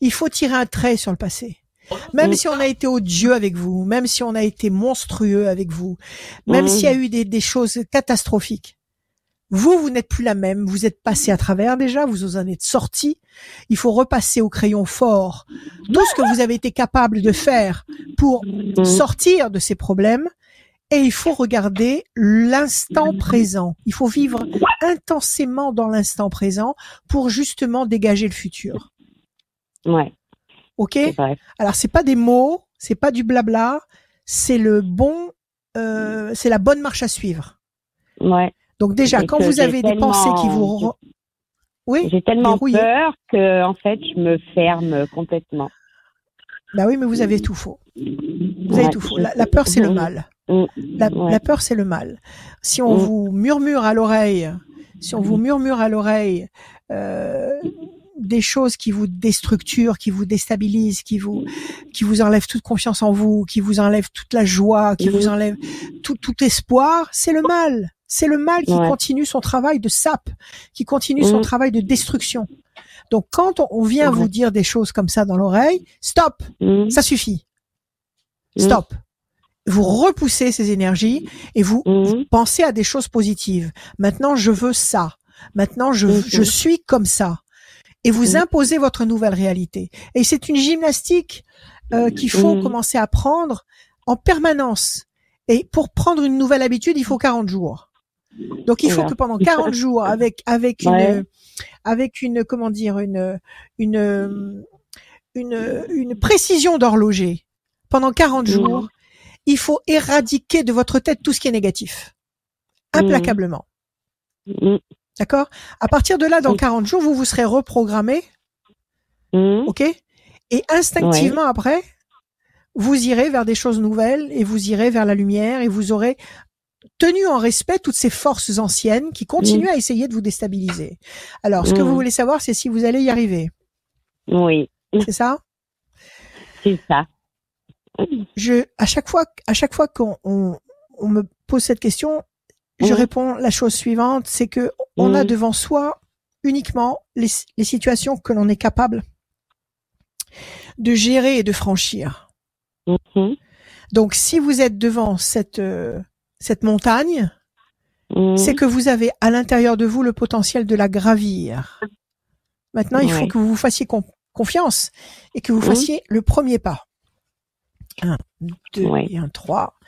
Il faut tirer un trait sur le passé. Même si on a été odieux avec vous, même si on a été monstrueux avec vous, même Mm. s'il y a eu des, des choses catastrophiques, vous, vous n'êtes plus la même. Vous êtes passé à travers déjà, vous en êtes sorti. Il faut repasser au crayon fort tout ce que vous avez été capable de faire pour Mhm. sortir de ces problèmes. Et il faut regarder l'instant présent. Il faut vivre intensément dans l'instant présent pour justement dégager le futur. Ouais, Ok? Alors c'est pas des mots, c'est pas du blabla, c'est le bon, euh, c'est la bonne marche à suivre. Ouais. Donc déjà, Et quand vous avez des pensées qui vous, re- oui, J'ai tellement peur que, en fait, je me ferme complètement. Bah oui, mais vous avez tout faux. Vous avez tout faux. La, la peur c'est le mal. Mm. La, Ouais. la peur c'est le mal. Si on Mm. vous murmure à l'oreille, si on vous murmure à l'oreille euh, des choses qui vous déstructurent, qui vous déstabilisent, qui vous qui vous enlèvent toute confiance en vous, qui vous enlèvent toute la joie, qui vous enlèvent tout, tout espoir, c'est le mal. C'est le mal qui Ouais. continue son travail de sape, qui continue son travail de destruction. Donc quand on, on vient vous dire des choses comme ça dans l'oreille, stop, Mm. ça suffit. Mm. Stop. Vous repoussez ces énergies et vous, Mm. vous pensez à des choses positives. Maintenant, je veux ça. Maintenant, je, je suis comme ça. Et vous imposez votre nouvelle réalité. Et c'est une gymnastique euh, qu'il faut commencer à prendre en permanence. Et pour prendre une nouvelle habitude, il faut 40 jours. Donc il faut que pendant 40 jours, avec avec Ouais. une avec une comment dire une une une, une précision d'horloger, pendant 40 Mhm. jours, il faut éradiquer de votre tête tout ce qui est négatif, Mhm. implacablement. Mm. D'accord? À partir de là, dans Oui. 40 jours, vous vous serez reprogrammé, Mm. ok? Et instinctivement après, vous irez vers des choses nouvelles et vous irez vers la lumière et vous aurez tenu en respect toutes ces forces anciennes qui continuent à essayer de vous déstabiliser. Alors, ce que vous voulez savoir, c'est si vous allez y arriver. Oui, C'est ça? C'est ça. je à chaque fois à chaque fois qu'on on, on me pose cette question, je réponds la chose suivante, c'est que on a devant soi uniquement les, les situations que l'on est capable de gérer et de franchir. Mhm. Donc si vous êtes devant cette euh, cette montagne, c'est que vous avez à l'intérieur de vous le potentiel de la gravir. Maintenant, il faut que vous vous fassiez confiance et que vous fassiez le premier pas. Un, deux et un, trois.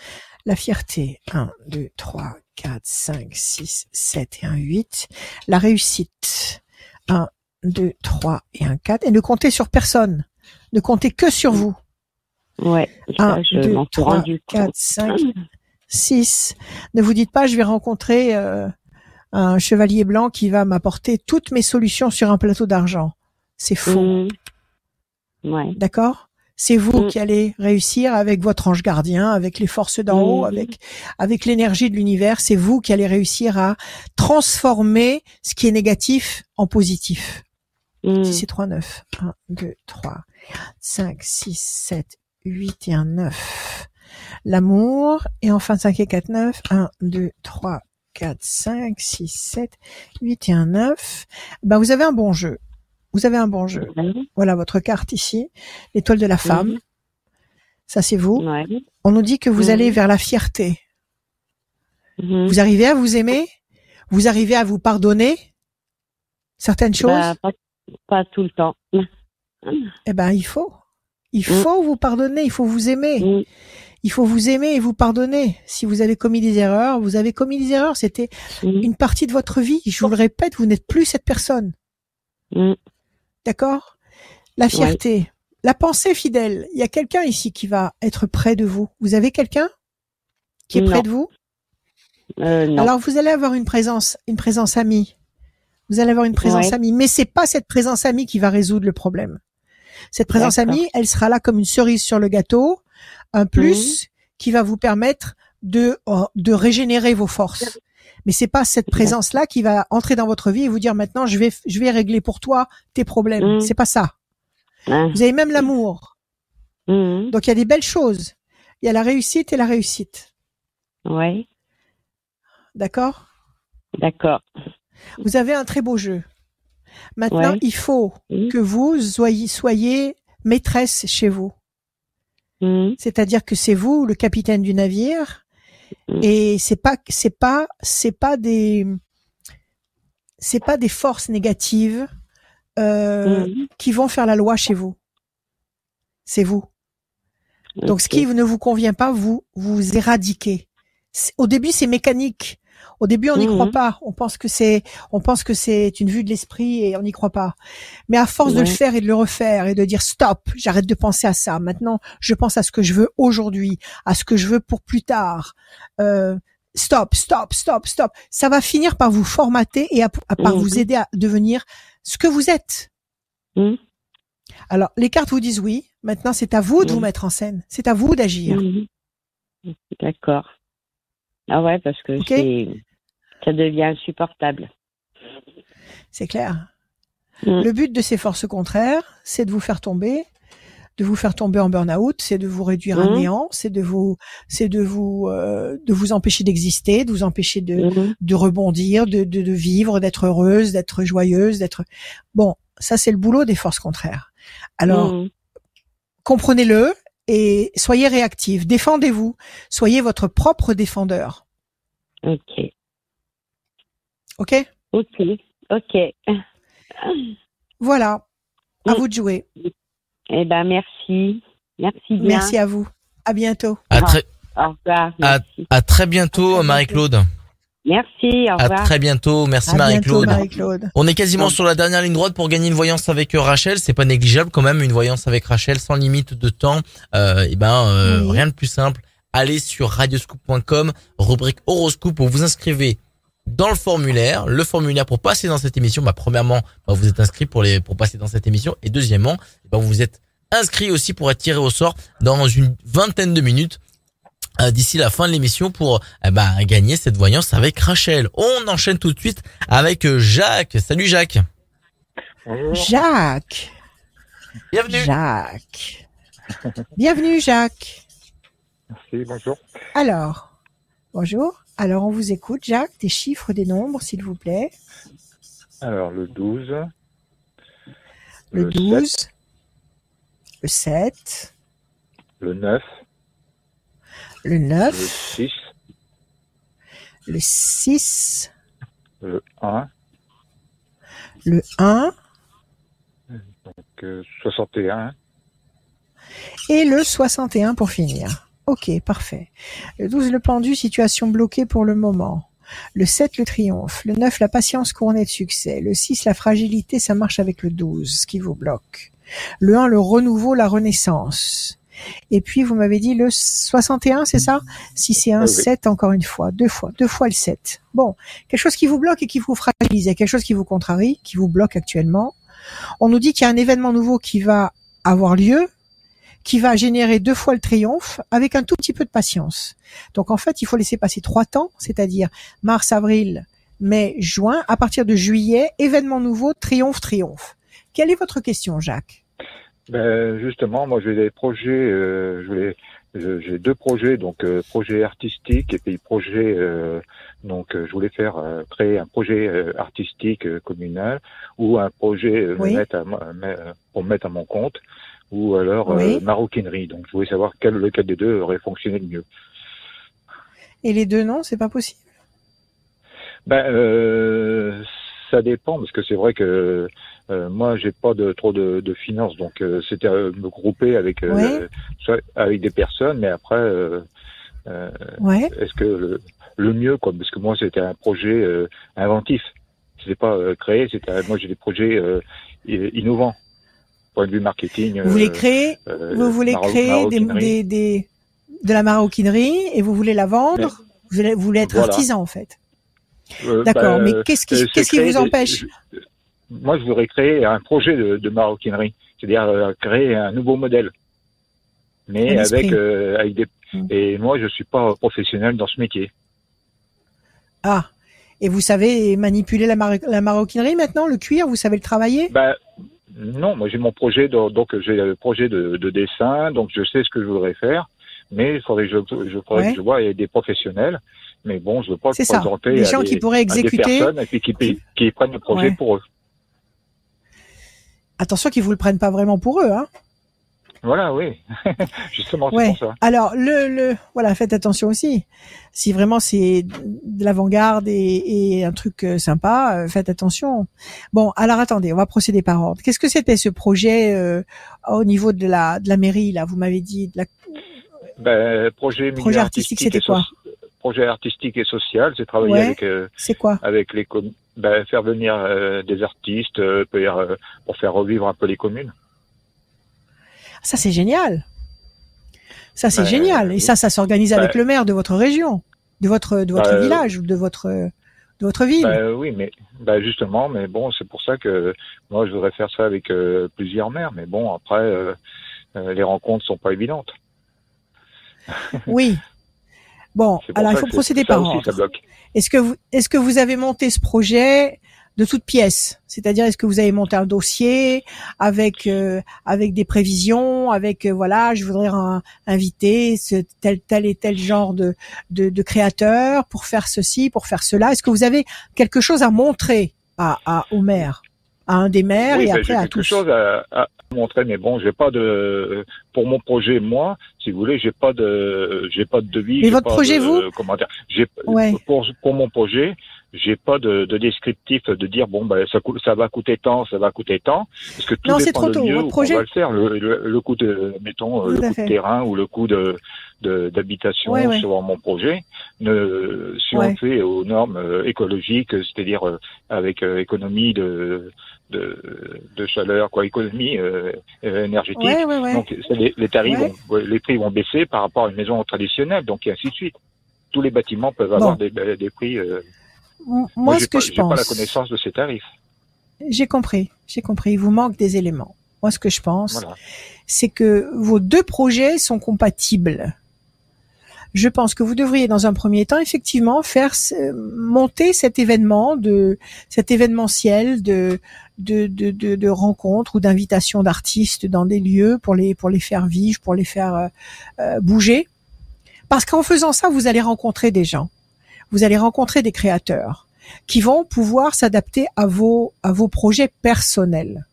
La fierté. Un, deux, trois, quatre, cinq, six, sept et un, huit. La réussite. Un, deux, trois et un, quatre. Et ne comptez sur personne. Ne comptez que sur vous. Ouais. 1, 2, 3, 4, 5. 6. Ne vous dites pas, je vais rencontrer euh, un chevalier blanc qui va m'apporter toutes mes solutions sur un plateau d'argent. C'est faux, Mm. Ouais. d'accord? C'est vous Mm. qui allez réussir avec votre ange gardien, avec les forces d'en haut, Mm. avec avec l'énergie de l'univers. C'est vous qui allez réussir à transformer ce qui est négatif en positif. 6 et 3, 9. 1, 2, 3, 5, 6, 7, 8 et un 9. L'amour. Et enfin 5 et 4, 9. 1, 2, 3, 4, 5, 6, 7, 8 et un 9. Ben, vous avez un bon jeu. Vous avez un bon jeu. Voilà votre carte ici. L'étoile de la femme. Ça, c'est vous. On nous dit que vous allez vers la fierté. Mhm. Vous arrivez à vous aimer? Vous arrivez à vous pardonner? Certaines choses? Bah, pas, pas tout le temps. Eh ben, il faut. Il Mm. faut vous pardonner, il faut vous aimer. Il faut vous aimer et vous pardonner. Si vous avez commis des erreurs, vous avez commis des erreurs. C'était Mm. une partie de votre vie. Je vous le répète, vous n'êtes plus cette personne. Mm. D'accord? La fierté, la pensée fidèle. Il y a quelqu'un ici qui va être près de vous. Vous avez quelqu'un qui est Non. près de vous? Euh, non. Alors vous allez avoir une présence, une présence amie. Vous allez avoir une présence Ouais. amie, mais c'est pas cette présence amie qui va résoudre le problème. Cette présence amie, elle sera là comme une cerise sur le gâteau, un plus qui va vous permettre de euh, de régénérer vos forces. Mais c'est pas cette présence là qui va entrer dans votre vie et vous dire maintenant je vais je vais régler pour toi tes problèmes. Mhm. C'est pas ça. Vous avez même l'amour. Mhm. Donc il y a des belles choses. Il y a la réussite et la réussite. Ouais. D'accord? D'accord. Vous avez un très beau jeu. Maintenant, Ouais. il faut Mhm. que vous soyez, soyez maîtresse chez vous. Mhm. C'est-à-dire que c'est vous le capitaine du navire Mhm. et c'est pas c'est pas c'est pas des c'est pas des forces négatives euh, Mhm. qui vont faire la loi chez vous. C'est vous. Donc ce qui ne vous convient pas, vous vous éradiquez. Au début, c'est mécanique. Au début, on n'y croit pas. On pense que c'est, on pense que c'est une vue de l'esprit et on n'y croit pas. Mais à force de le faire et de le refaire et de dire stop, j'arrête de penser à ça. Maintenant, je pense à ce que je veux aujourd'hui, à ce que je veux pour plus tard. Euh, stop, stop, stop, stop. Ça va finir par vous formater et à, à par vous aider à devenir ce que vous êtes. Mhm. Alors, les cartes vous disent oui. Maintenant, c'est à vous de vous mettre en scène. C'est à vous d'agir. D'accord. Ah ouais, parce que. Ça devient insupportable. C'est clair. Mm. Le but de ces forces contraires, c'est de vous faire tomber, de vous faire tomber en burn-out, c'est de vous réduire à Mm. néant, c'est de vous, c'est de vous, euh, de vous empêcher d'exister, de vous empêcher de, de rebondir, de, de, de vivre, d'être heureuse, d'être joyeuse, d'être. Bon, ça c'est le boulot des forces contraires. Alors comprenez-le et soyez réactifs, défendez-vous, soyez votre propre défendeur. Ok. Ok? Ok. Ok. Voilà. À vous de jouer. Eh ben, merci. Merci bien. Merci à vous. À bientôt. À très, Au revoir. à, à très bientôt, À Marie-Claude. Merci. Au À revoir. très bientôt. Merci, à Marie-Claude. On est quasiment sur la dernière ligne droite pour gagner une voyance avec euh, Rachel. C'est pas négligeable quand même, une voyance avec Rachel sans limite de temps. Euh, et ben, euh, Oui. rien de plus simple. Allez sur radioscoop.com, rubrique horoscope, où vous inscrivez dans le formulaire, le formulaire pour passer dans cette émission. Bah, premièrement, bah, vous êtes inscrit pour les pour passer dans cette émission, et deuxièmement, bah, vous êtes inscrit aussi pour être tiré au sort dans une vingtaine de minutes euh, d'ici la fin de l'émission pour eh ben, gagner cette voyance avec Rachel. On enchaîne tout de suite avec euh, Jacques. Salut Jacques. Bonjour. Jacques. Bienvenue. Jacques. Bienvenue, Jacques. Merci, bonjour. Alors, bonjour. Alors, on vous écoute, Jacques. Des chiffres, des nombres, s'il vous plaît. Alors, le 12. Le 12, le 7, Le 9. le Le 9, 6. le 6, Le 1. le 1 Donc, euh, 61. et le 61 pour finir. Ok, parfait. Le 12, le pendu, situation bloquée pour le moment. Le 7, le triomphe. Le 9, la patience couronnée de succès. Le 6, la fragilité, ça marche avec le 12, ce qui vous bloque. Le 1, le renouveau, la renaissance. Et puis, vous m'avez dit le 61, c'est ça? Si c'est un Oui, oui. 7, encore une fois, deux fois, deux fois le 7. Bon, quelque chose qui vous bloque et qui vous fragilise. Il y a quelque chose qui vous contrarie, qui vous bloque actuellement. On nous dit qu'il y a un événement nouveau qui va avoir lieu, qui va générer deux fois le triomphe avec un tout petit peu de patience. Donc en fait, il faut laisser passer trois temps, c'est-à-dire mars, avril, mai, juin. À partir de juillet, événement nouveau, triomphe, triomphe. Quelle est votre question, Jacques? Ben, justement, moi, j'ai des projets, euh, je voulais, je- j'ai deux projets, donc euh, projet artistique et puis projet, euh, donc euh, je voulais faire euh, créer un projet euh, artistique communal ou un projet euh, Oui. mettre à pour me mettre à mon compte ou alors euh, Oui. maroquinerie. Donc, je voulais savoir quel lequel des deux aurait fonctionné le mieux. Et les deux non, c'est pas possible? Ben, euh, ça dépend parce que c'est vrai que euh, moi j'ai pas de trop de, de finances donc euh, c'était euh, me grouper avec euh, soit avec des personnes mais après euh, euh, Ouais. est-ce que le, le mieux quoi? Parce que moi c'était un projet euh, inventif c'était pas euh, créé c'était moi j'ai des projets euh, innovants point de vue marketing Vous voulez euh, créer, euh, vous voulez créer des, maroquinerie. des, des, de la maroquinerie et vous voulez la vendre. Vous voulez, vous voulez être Voilà. artisan en fait. Euh, D'accord. bah, mais qu'est-ce qui, qu'est-ce qui vous des- empêche je- Moi, je voudrais créer un projet de, de maroquinerie, c'est-à-dire créer un nouveau modèle, mais avec euh, avec des. Mm. Et moi, je suis pas professionnel dans ce métier. Ah. Et vous savez manipuler la, maro- la maroquinerie maintenant, le cuir, vous savez le travailler? Bah non, moi j'ai mon projet, de- donc j'ai le projet de, de dessin, donc je sais ce que je voudrais faire, mais il faudrait que je, je, faudrait Ouais. que je vois des professionnels, mais bon, je veux pas le présenter Des à gens des, qui pourraient à des exécuter. personnes et puis qui, qui, qui prennent le projet Ouais. pour eux. Attention qu'ils vous le prennent pas vraiment pour eux, hein. Voilà, oui, justement, c'est Ouais. pour ça. Alors le, le voilà, faites attention aussi. Si vraiment c'est de l'avant-garde et, et un truc euh, sympa, euh, faites attention. Bon, alors attendez, on va procéder par ordre. Qu'est-ce que c'était ce projet euh, au niveau de la de la mairie là? Vous m'avez dit de la Ben, projet, Projet artistique, c'était quoi? Projet artistique et social, c'est travailler Ouais. avec euh, c'est quoi? avec les com- ben, faire venir euh, des artistes euh, euh, pour faire revivre un peu les communes. Ça c'est génial. Ça c'est Ben, génial. Et ça, ça s'organise avec ben, le maire de votre région, de votre de votre Ben, village ou de votre de votre ville. Oui, mais justement, mais bon, c'est pour ça que moi je voudrais faire ça avec euh, plusieurs maires, mais bon après euh, euh, les rencontres sont pas évidentes. Oui. Bon, alors il faut procéder par ordre. Est-ce que vous est-ce que vous avez monté ce projet de toutes pièces C'est-à-dire est-ce que vous avez monté un dossier avec euh, avec des prévisions, avec euh, voilà, je voudrais un- inviter ce tel tel et tel genre de de, de créateurs pour faire ceci, pour faire cela. Est-ce que vous avez quelque chose à montrer à, à au maire, à un des maires Oui, et ben, après j'ai à quelque tous chose à, à montrer, mais bon, j'ai pas de pour mon projet moi, si vous voulez, j'ai pas de j'ai pas de devis. Mais votre pas projet, de- vous? comment dire, j'ai Ouais. pour pour mon projet, j'ai pas de, de descriptif de dire bon ben ça ça va coûter tant, ça va coûter tant, parce que tout Non, c'est dépend trop Votre où projet- on va le faire, le, le, le coût de mettons Tout le coût fait. de terrain ou le coût de de- d'habitation Ouais, ouais. sur mon projet. Ne, si Ouais. on fait aux normes euh, écologiques, c'est-à-dire euh, avec euh, économie de, de de chaleur, quoi, économie euh, énergétique. Donc les, les tarifs vont, les prix vont baisser par rapport à une maison traditionnelle, donc et ainsi de suite. Tous les bâtiments peuvent avoir des, des prix. euh, moi, ce que pas, je j'ai pas la pense, connaissance de ces tarifs. j'ai compris, j'ai compris. Il vous manque des éléments. Moi, ce que je pense, Voilà. c'est que vos deux projets sont compatibles. Je pense que vous devriez, dans un premier temps, effectivement, faire monter cet événement de cet événementiel de de de, de, de rencontres ou d'invitations d'artistes dans des lieux pour les pour les faire vivre, pour les faire euh, euh, bouger. Parce qu'en faisant ça, vous allez rencontrer des gens, vous allez rencontrer des créateurs qui vont pouvoir s'adapter à vos à vos projets personnels.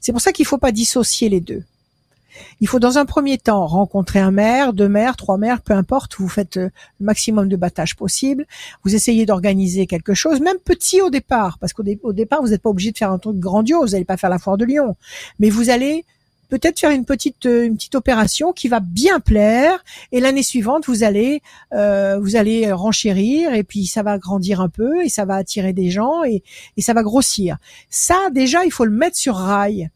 C'est pour ça qu'il faut pas dissocier les deux. Il faut dans un premier temps rencontrer un maire, deux maires, trois maires, peu importe. Vous faites euh, le maximum de battage possible. Vous essayez d'organiser quelque chose, même petit au départ, parce qu'au dé- au départ, vous n'êtes pas obligé de faire un truc grandiose. Vous n'allez pas faire la foire de Lyon, mais vous allez peut-être faire une petite euh, une petite opération qui va bien plaire. Et l'année suivante, vous allez euh, vous allez renchérir et puis ça va grandir un peu et ça va attirer des gens et, et ça va grossir. Ça, déjà, il faut le mettre sur rail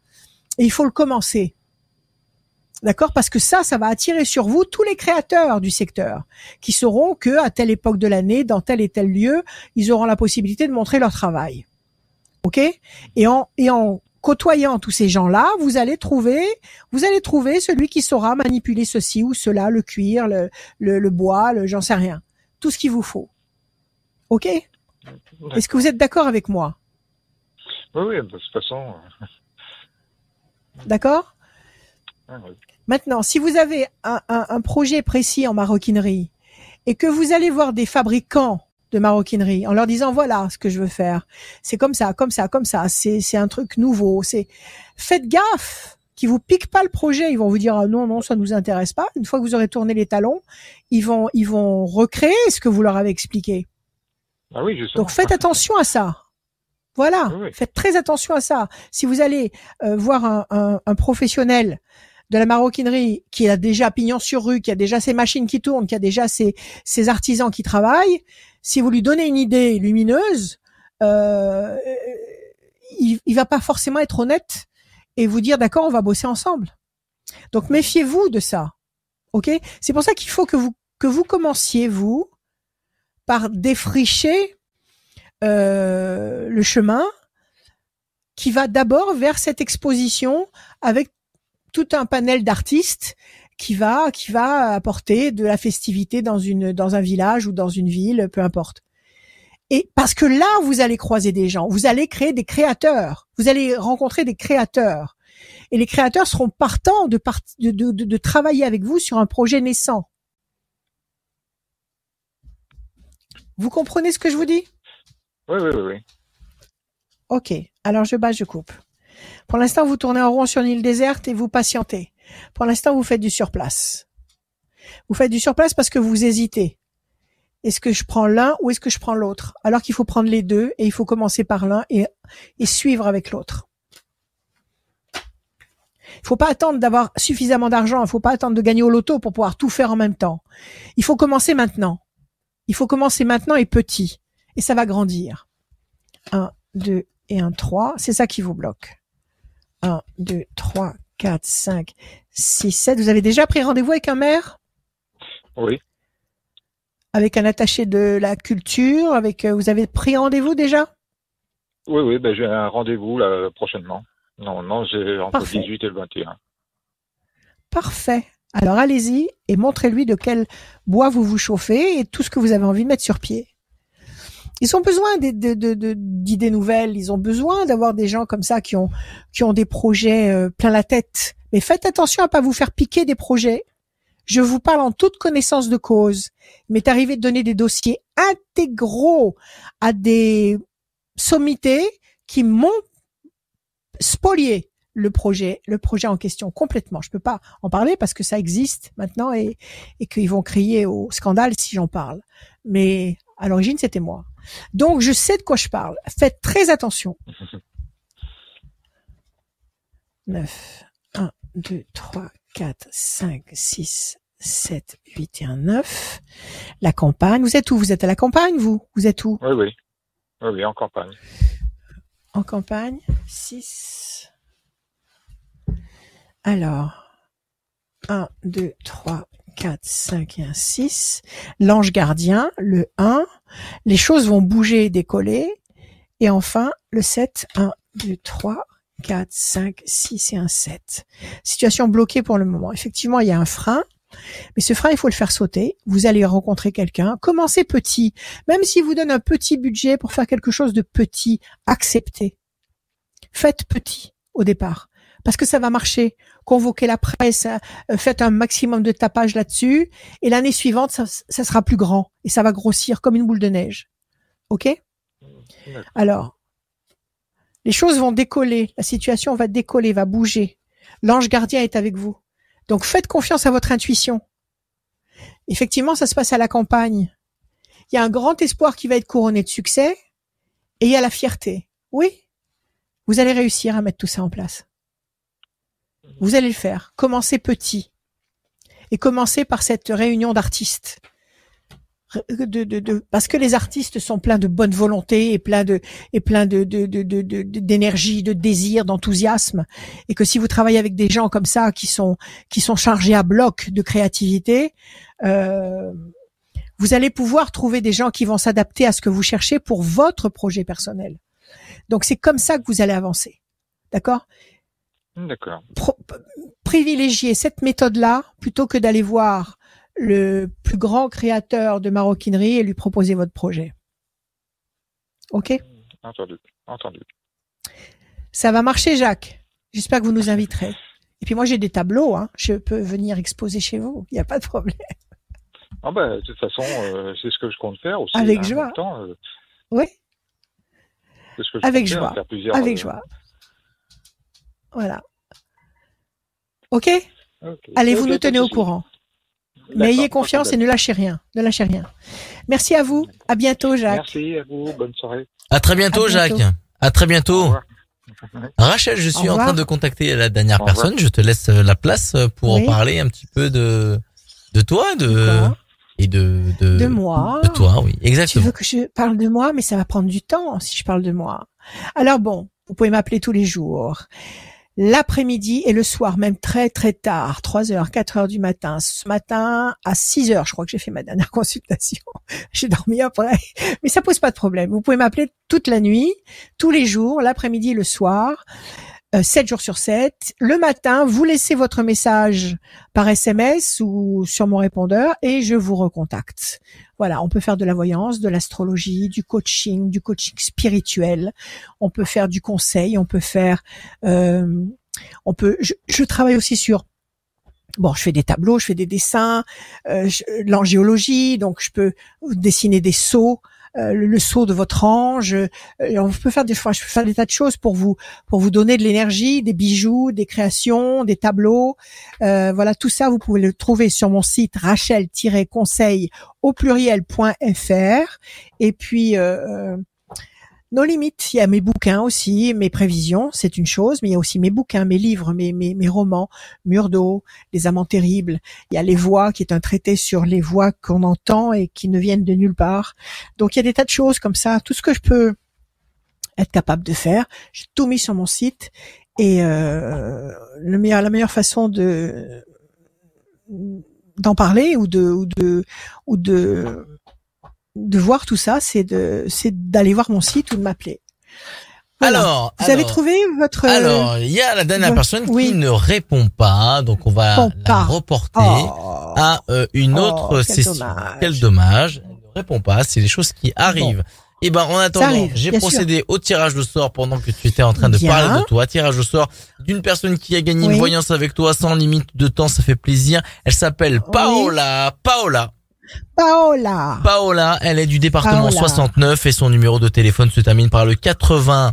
et il faut le commencer. D'accord? Parce que ça, ça va attirer sur vous tous les créateurs du secteur qui sauront que à telle époque de l'année, dans tel et tel lieu, ils auront la possibilité de montrer leur travail. OK? Et en et en côtoyant tous ces gens-là, vous allez trouver vous allez trouver celui qui saura manipuler ceci ou cela, le cuir, le le, le bois, le j'en sais rien. Tout ce qu'il vous faut. OK? Est-ce que vous êtes d'accord avec moi? Oui, oui, de toute façon. D'accord? Ah, oui. Maintenant, si vous avez un, un- un projet précis en maroquinerie et que vous allez voir des fabricants de maroquinerie en leur disant voilà ce que je veux faire, c'est comme ça, comme ça, comme ça, c'est c'est un truc nouveau, c'est faites gaffe qu'ils vous piquent pas le projet, ils vont vous dire ah non non ça nous intéresse pas. Une fois que vous aurez tourné les talons, ils vont ils vont recréer ce que vous leur avez expliqué. Ah oui, justement. Donc faites attention à ça. Voilà, Oui, oui. faites très attention à ça. Si vous allez euh, voir un, un- un professionnel de la maroquinerie qui a déjà pignon sur rue, qui a déjà ses machines qui tournent, qui a déjà ses, ses artisans qui travaillent, si vous lui donnez une idée lumineuse, euh, il, il va pas forcément être honnête et vous dire d'accord, on va bosser ensemble. Donc méfiez-vous de ça. OK? C'est pour ça qu'il faut que vous que vous commenciez vous par défricher euh, le chemin qui va d'abord vers cette exposition avec tout un panel d'artistes qui va qui va apporter de la festivité dans une dans un village ou dans une ville, peu importe. Et parce que là, vous allez croiser des gens, vous allez créer des créateurs, vous allez rencontrer des créateurs, et les créateurs seront partants de, part- de, de, de- de travailler avec vous sur un projet naissant. Vous comprenez ce que je vous dis? Oui, oui, oui, oui. Ok, alors je bats, je coupe. Pour l'instant, vous tournez en rond sur une île déserte et vous patientez. Pour l'instant, vous faites du surplace. Vous faites du surplace parce que vous hésitez. Est-ce que je prends l'un ou est-ce que je prends l'autre? Alors qu'il faut prendre les deux et il faut commencer par l'un et, suivre avec l'autre. Il faut pas attendre d'avoir suffisamment d'argent, il faut pas attendre de gagner au loto pour pouvoir tout faire en même temps. Il faut commencer maintenant. Il faut commencer maintenant et petit. Et ça va grandir. 1, 2 et un 3. C'est ça qui vous bloque. 1, 2, 3, 4, 5, 6, 7. Vous avez déjà pris rendez-vous avec un maire? Oui, Avec un attaché de la culture avec, euh, Vous avez pris rendez-vous déjà? Oui, oui, ben, j'ai un rendez-vous là, prochainement. Non, non, j'ai entre Parfait. le 18 et le 21. Parfait. Alors allez-y et montrez-lui de quel bois vous vous chauffez et tout ce que vous avez envie de mettre sur pied. Ils ont besoin d'idées nouvelles. Ils ont besoin d'avoir des gens comme ça qui ont qui ont des projets euh, plein la tête. Mais faites attention à pas vous faire piquer des projets. Je vous parle en toute connaissance de cause. Il m'est arrivé de donner des dossiers intégraux à des sommités qui m'ont spolié le projet, le projet en question complètement. Je peux pas en parler parce que ça existe maintenant et, et qu'ils vont crier au scandale si j'en parle. Mais à l'origine, c'était moi. Donc, je sais de quoi je parle. Faites très attention. 9, 1, 2, 3, 4, 5, 6, 7, 8 et un 9. La campagne. Vous êtes où? Vous êtes à la campagne, vous? Vous êtes où? Oui, oui. Oui, oui, en campagne. En campagne. 6. Alors. 1, 2, 3, 4, 5 et un 6. L'ange gardien, le 1. Les choses vont bouger et décoller. Et enfin, le 7. 1, 2, 3, 4, 5, 6 et un 7. Situation bloquée pour le moment. Effectivement, il y a un frein. Mais ce frein, il faut le faire sauter. Vous allez rencontrer quelqu'un. Commencez petit. Même s'il vous donne un petit budget pour faire quelque chose de petit, acceptez. Faites petit au départ. Parce que ça va marcher. Convoquez la presse, euh, faites un maximum de tapage là-dessus. Et l'année suivante, ça, ça sera plus grand. Et ça va grossir comme une boule de neige. OK? Alors, les choses vont décoller. La situation va décoller, va bouger. L'ange gardien est avec vous. Donc faites confiance à votre intuition. Effectivement, ça se passe à la campagne. Il y a un grand espoir qui va être couronné de succès et il y a la fierté. Oui, vous allez réussir à mettre tout ça en place. Vous allez le faire. Commencez petit. Et commencez par cette réunion d'artistes. Parce que les artistes sont pleins de bonne volonté et pleins de et de- d'énergie, de, désir, d'enthousiasme, et que si vous travaillez avec des gens comme ça qui sont qui sont chargés à bloc de créativité, euh, vous allez pouvoir trouver des gens qui vont s'adapter à ce que vous cherchez pour votre projet personnel. Donc c'est comme ça que vous allez avancer, d'accord? D'accord. Pro- Privilégiez cette méthode-là plutôt que d'aller voir le plus grand créateur de maroquinerie et lui proposer votre projet. Ok? Entendu. Entendu. Ça va marcher, Jacques. J'espère que vous nous inviterez. Et puis moi, j'ai des tableaux. Hein. Je peux venir exposer chez vous. Il n'y a pas de problème. Ah bah, de toute façon, euh, c'est ce que je compte faire aussi. Avec hein, joie. temps, euh, Oui, c'est ce que je avec faire, joie. faire Avec euh, joie. Voilà. Ok? Ok. Allez, vous nous de tenez au courant? Mais ayez de confiance et ne lâchez rien. Ne lâchez rien. Merci à vous. À bientôt, Jacques. Merci à vous. Bonne soirée. À très bientôt, À bientôt. Jacques. À très bientôt. Rachel, je suis en train de contacter la dernière personne. Je te laisse la place pour en parler un petit peu de de toi, de et de, de de moi. De toi, oui, exactement. Tu veux que je parle de moi, mais ça va prendre du temps si je parle de moi. Alors bon, vous pouvez m'appeler tous les jours l'après-midi et le soir, même très très tard, 3 heures, 4 heures du matin. Ce matin, à 6 heures, je crois que j'ai fait ma dernière consultation. j'ai dormi après, mais ça pose pas de problème. Vous pouvez m'appeler toute la nuit, tous les jours, l'après-midi et le soir. 7 euh, jours sur 7. Le matin, vous laissez votre message par SMS ou sur mon répondeur et je vous recontacte. Voilà, on peut faire de la voyance, de l'astrologie, du coaching, du coaching spirituel. On peut faire du conseil, on peut faire, euh, on peut. Je, travaille aussi sur Bon, je fais des tableaux, je fais des dessins, euh, l'angiologie, donc je peux dessiner des sceaux, euh, le saut de votre ange. Euh, on peut faire des je peux faire des tas de choses pour vous pour vous donner de l'énergie, des bijoux, des créations, des tableaux. Euh, voilà, tout ça vous pouvez le trouver sur mon site rachel-conseil au pluriel.fr et puis nos limites. Il y a mes bouquins aussi, mes prévisions, c'est une chose, mais il y a aussi mes bouquins, mes livres, mes, mes, mes romans, Mur d'eau, Les amants terribles. Il y a Les voix, qui est un traité sur les voix qu'on entend et qui ne viennent de nulle part. Donc il y a des tas de choses comme ça. Tout ce que je peux être capable de faire, j'ai tout mis sur mon site. Et euh, le meilleur, la meilleure façon de d'en parler ou de ou de ou de de voir tout ça, c'est de c'est d'aller voir mon site ou de m'appeler. Alors, vous avez trouvé votre Alors, il y a la dernière personne qui ne répond pas, donc on va la reporter oh. à euh, une oh, autre session. Quel dommage. Elle ne répond pas, c'est les choses qui arrivent. Et eh ben en attendant, j'ai procédé au tirage au sort pendant que tu étais en train de parler de toi. Tirage au sort d'une personne qui a gagné une voyance avec toi sans limite de temps, ça fait plaisir. Elle s'appelle Paola. Paola. Paola. Paola, elle est du département 69 et son numéro de téléphone se termine par le 80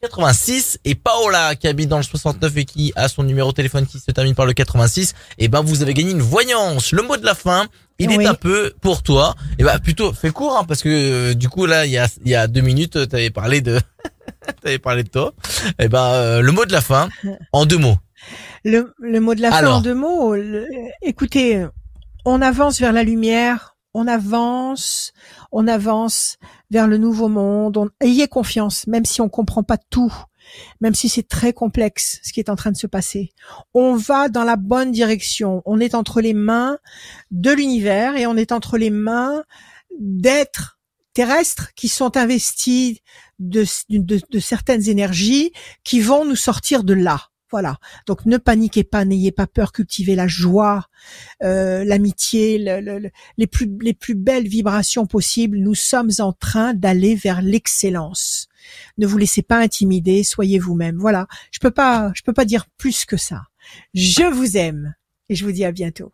86 euh, et Paola qui habite dans le 69 et qui a son numéro de téléphone qui se termine par le 86 et eh ben vous avez gagné une voyance. Le mot de la fin il est un peu pour toi. Et eh ben plutôt fais court hein, parce que euh, du coup là il y a il y a deux minutes tu avais parlé de t'avais parlé de toi. Et eh ben euh, le mot de la fin en deux mots. Le, le mot de la fin en deux mots écoutez on avance vers la lumière, on avance, on avance vers le nouveau monde. ayez confiance, même si on comprend pas tout, même si c'est très complexe ce qui est en train de se passer. On va dans la bonne direction. On est entre les mains de l'univers et on est entre les mains d'êtres terrestres qui sont investis de, de certaines énergies qui vont nous sortir de là. Voilà. Donc ne paniquez pas, n'ayez pas peur, cultivez la joie, euh, l'amitié, les plus les plus belles vibrations possibles. Nous sommes en train d'aller vers l'excellence. Ne vous laissez pas intimider, soyez vous-même. Voilà. Je peux pas je peux pas dire plus que ça. Je vous aime et je vous dis à bientôt.